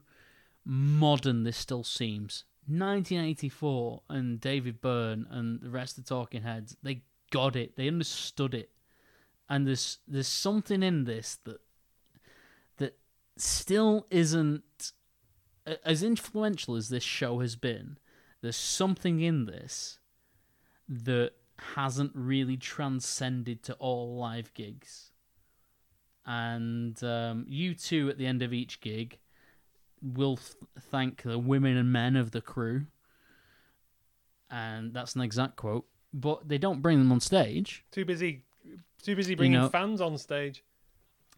modern this still seems. 1984 and David Byrne and the rest of the Talking Heads, they got it. They understood it. And there's there's something in this that that still isn't as influential as this show has been. There's something in this that hasn't really transcended to all live gigs. And um, U2 at the end of each gig will th- thank the women and men of the crew. And that's an exact quote. But they don't bring them on stage. Too busy, too busy bringing know- fans on stage.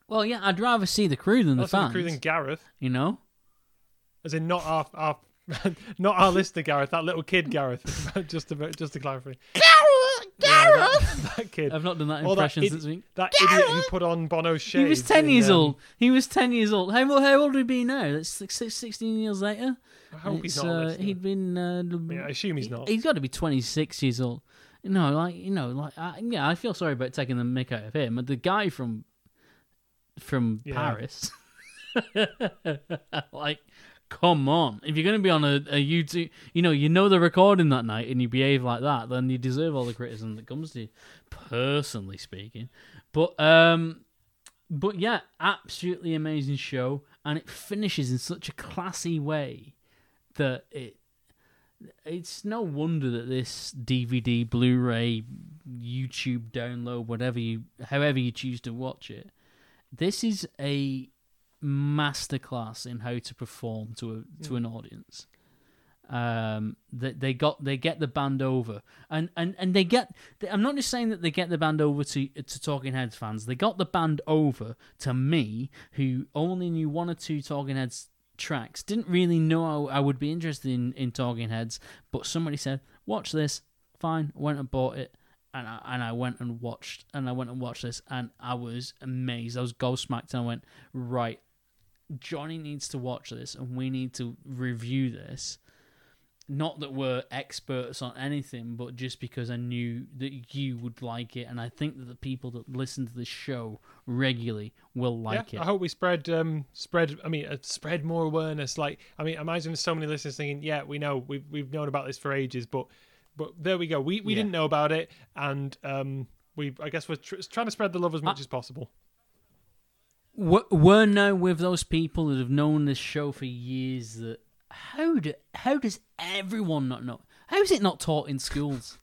Well, yeah, I'd rather see the crew than the Also, the fans. crew than Gareth, you know? As in not our our. [LAUGHS] Not our listener, Gareth. That little kid, Gareth. [LAUGHS] just to just to clarify. Gareth, that, [LAUGHS] that kid. I've not done that Or that impression id- since we. That idiot who put on Bono's shades. He was 10 in, years um, old. He was 10 years old. How, how old would he be now? That's six, six, 16 years later. I hope he's not. uh, he'd been. Uh, Yeah, I assume he's not. He's got to be 26 years old. No, like, you know, like, I, yeah, I feel sorry about taking the mick out of him. But the guy from from Yeah. Paris, like, come on. If you're going to be on a, a YouTube, you know, you know the recording that night and you behave like that, then you deserve all the criticism that comes to you, personally speaking. But, um, but yeah, absolutely amazing show. And it finishes in such a classy way that it it's no wonder that this DVD, Blu-ray, YouTube download, whatever you, however you choose to watch it, this is a masterclass in how to perform to a to an audience. Um, that they got they get the band over, and and and they get. I'm not just saying that they get the band over to to Talking Heads fans. They got the band over to me, who only knew one or two Talking Heads tracks. Didn't really know I, I would be interested in in Talking Heads, but somebody said, "Watch this." Fine, went and bought it and I, and I went and watched and I went and watched this and I was amazed. I was gobsmacked and I went right. Jonny needs to watch this and we need to review this. Not that we're experts on anything, but just because I knew that you would like it, and I think that the people that listen to this show regularly will like yeah, it. I hope we spread um spread. I mean, uh, spread more awareness. Like, I mean, imagine there's so many listeners thinking, "Yeah, we know, we've we've known about this for ages," but but there we go. We we Yeah. didn't know about it, and um we I guess we're tr- trying to spread the love as much as possible. We're, now with those people that have known this show for years. That how do how does everyone not know? How is it not taught in schools?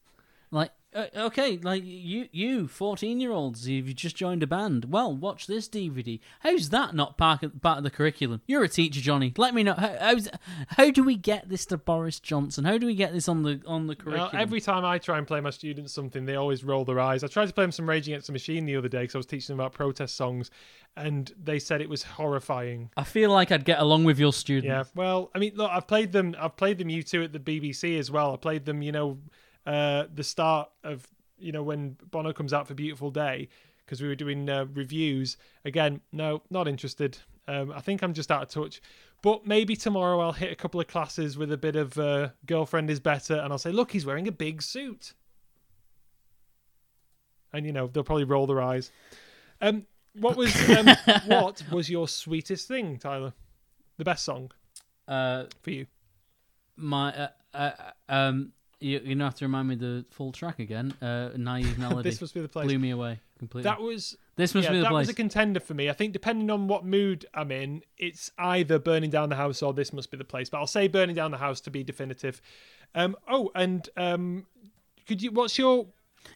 Like, uh, okay, like you, you, fourteen year olds, you've just joined a band. Well, watch this DVD. How's that not part of, part of the curriculum? You're a teacher, Jonny. Let me know. How, how's, how do we get this to Boris Johnson? How do we get this on the on the Well, curriculum? every time I try and play my students something, they always roll their eyes. I tried to play them some Rage Against the Machine the other day because I was teaching them about protest songs, and they said it was horrifying. I feel like I'd get along with your students. Yeah, well, I mean, look, I've played them. I've played them. U2 at the BBC as well. I played them. You know, uh, the start of you know when Bono comes out for Beautiful Day because we were doing uh, reviews. Again, no, not interested. Um, I think I'm just out of touch. But maybe tomorrow I'll hit a couple of classes with a bit of uh, girlfriend is better, and I'll say, look, he's wearing a big suit, and you know they'll probably roll their eyes. Um, what was um, [LAUGHS] what was your sweetest thing, Tyler? The best song Uh, for you? my uh, uh, um you, you're gonna have to remind me the full track again uh naive [LAUGHS] melody This must be the place. blew me away completely That was this must yeah, be the that place was a contender for me. I think depending on what mood I'm in, it's either burning down the house or this must be the place. But I'll say burning down the house to be definitive. Um, oh, and um, could you? What's your?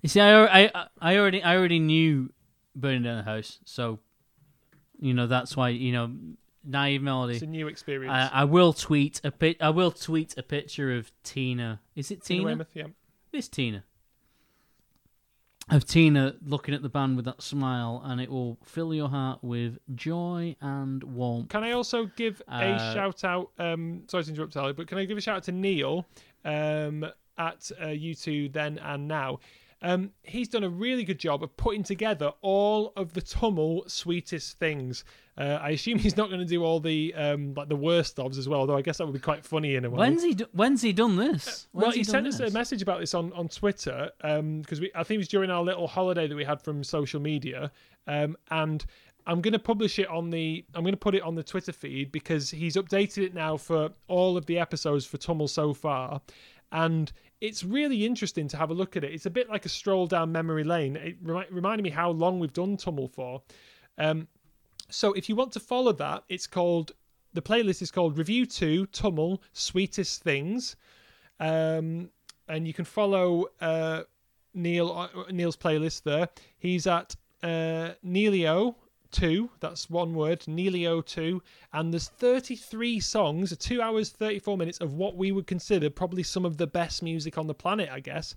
you see I, I i already i already knew burning down the house so you know that's why you know naive Melody. It's a new experience. I, I will tweet a pic. I will tweet a picture of Tina. Is it Tina Tina? Weymouth, yeah. This Tina. Of Tina looking at the band with that smile, and it will fill your heart with joy and warmth. Can I also give a Uh, shout out? Um, sorry to interrupt, Ali, but can I give a shout out to Neil um, at uh, U2 then and now? Um, he's done a really good job of putting together all of the TUML sweetest things. Uh, I assume he's not going to do all the um, like the worst ofs as well, though I guess that would be quite funny in a way. When's he? Do- when's he done this? Well, When's he, done sent us this? a message about this on, on Twitter because we I think it was during our little holiday that we had from social media, um, and I'm going to publish it on the I'm going to put it on the Twitter feed because he's updated it now for all of the episodes for TUML so far, and it's really interesting to have a look at it. It's a bit like a stroll down memory lane. It remi- reminded me how long we've done TUML for. Um, so if you want to follow that, it's called the playlist is called Review Two TUML Sweetest Things um, and you can follow uh, Neil uh, Neil's playlist there. He's at uh, Neilio two. That's one word, Neilio two, and there's 33 songs, two hours 34 minutes of what we would consider probably some of the best music on the planet, I guess.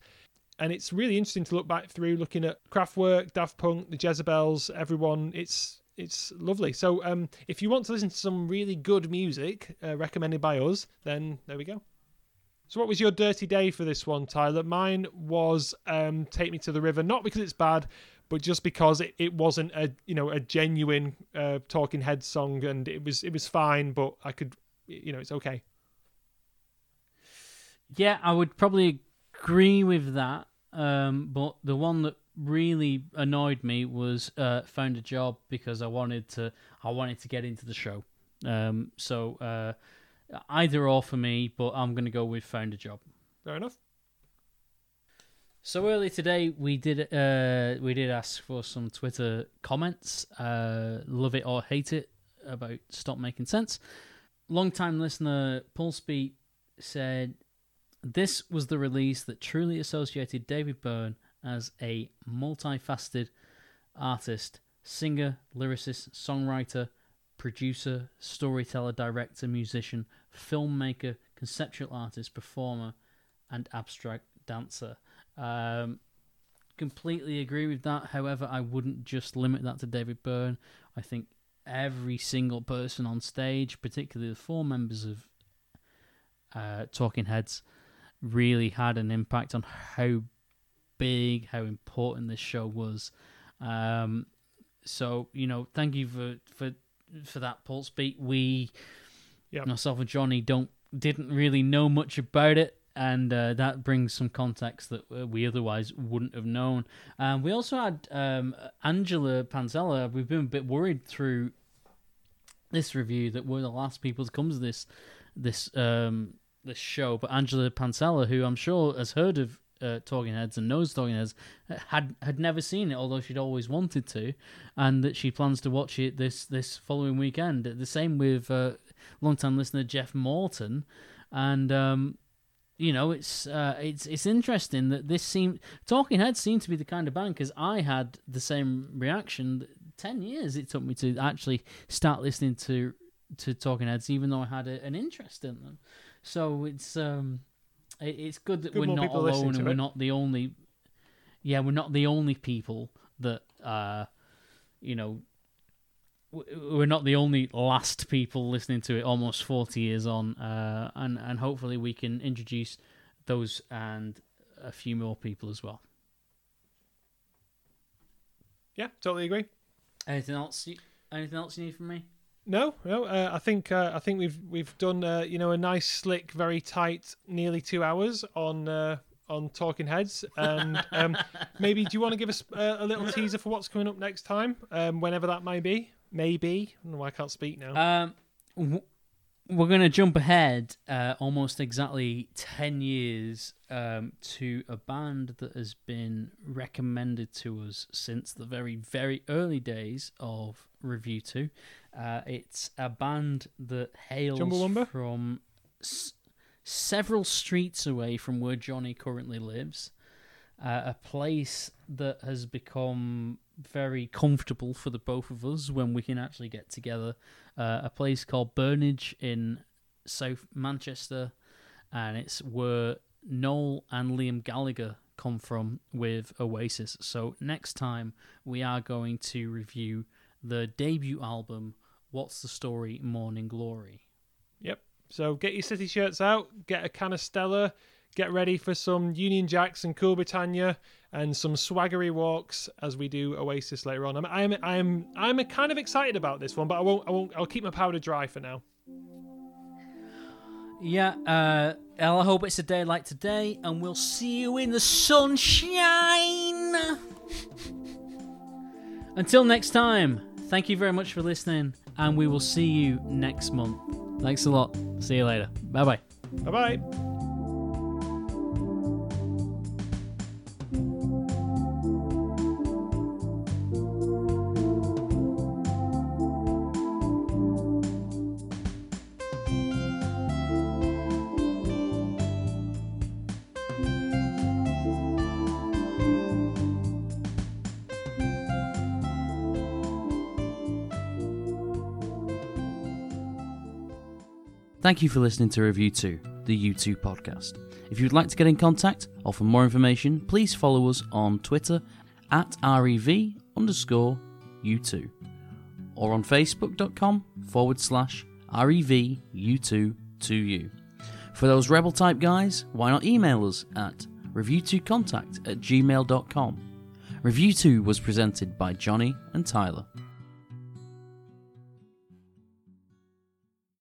And it's really interesting to look back through, looking at Kraftwerk, Daft Punk, the Jezabels, everyone. It's it's lovely. So um, if you want to listen to some really good music uh, recommended by us, then there we go. So what was your dirty day for this one, Tyler? Mine was um, "Take Me to the River," not because it's bad, but just because it, it wasn't a you know a genuine uh, Talking Heads song, and it was it was fine, but I could you know it's okay. Yeah, I would probably agree with that. Um, but the one that really annoyed me was uh, found a job because I wanted to I wanted to get into the show. Um, so uh, either or for me, but I'm going to go with found a job. Fair enough. So early today, we did uh, we did ask for some Twitter comments, uh, love it or hate it, about stop making sense. Long time listener Pulse Beat said, This was the release that truly associated David Byrne as a multifaceted artist, singer, lyricist, songwriter, producer, storyteller, director, musician, filmmaker, conceptual artist, performer, and abstract dancer. Um, completely agree with that. However, I wouldn't just limit that to David Byrne. I think every single person on stage, particularly the four members of uh, Talking Heads, really had an impact on how big, how important this show was. Um, so you know, thank you for for for that pulse beat. We, Yep. myself and Jonny, don't didn't really know much about it. And uh, that brings some context that uh, we otherwise wouldn't have known. Um, we also had um, Angela Panzella. We've been a bit worried through this review that we're the last people to come to this this um, this show. But Angela Pansella, who I'm sure has heard of uh, Talking Heads and knows Talking Heads, had had never seen it, although she'd always wanted to, and that she plans to watch it this this following weekend. The same with uh, long-time listener Jeff Morton, and um, you know it's uh, it's it's interesting that this seemed Talking Heads seemed to be the kind of band because I had the same reaction. Ten years it took me to actually start listening to to Talking Heads, even though I had a, an interest in them. So it's um, it, it's good that Good we're not alone and we're it. not the only. Yeah, we're not the only people that uh, you know. W- We're not the only last people listening to it almost forty years on, uh, and and hopefully we can introduce those and a few more people as well. Yeah, totally agree. Anything else? You, anything else you need from me? No, no. Uh, I think uh, I think we've we've done uh, you know a nice, slick, very tight, nearly two hours on uh, on Talking Heads, and um, [LAUGHS] maybe do you want to give us uh, a little teaser for what's coming up next time, um, whenever that may be? Maybe. I don't know why I can't speak now. Um, w- we're going to jump ahead uh, almost exactly 10 years um, to a band that has been recommended to us since the very, very early days of RevU2. Uh, it's a band that hails from s- several streets away from where Jonny currently lives. Uh, a place that has become very comfortable for the both of us when we can actually get together. Uh, a place called Burnage in South Manchester, and it's where Noel and Liam Gallagher come from with Oasis. So next time we are going to review the debut album, What's the Story, Morning Glory. Yep. So get your city shirts out, get a can of Stella, get ready for some Union Jacks and Cool Britannia and some swaggery walks as we do Oasis later on. I'm I'm I'm I'm kind of excited about this one, but I won't I won't I'll keep my powder dry for now. Yeah, uh, I hope it's a day like today, and we'll see you in the sunshine. Until next time, thank you very much for listening, and we will see you next month. Thanks a lot. See you later. Bye bye. Bye bye. Thank you for listening to RevU2, the U2 podcast. If you'd like to get in contact or for more information, please follow us on Twitter at REV underscore U2 or on facebook.com forward slash REV U2 For those rebel type guys, why not email us at review2contact at gmail.com. RevU2 was presented by Jonny and Tyler.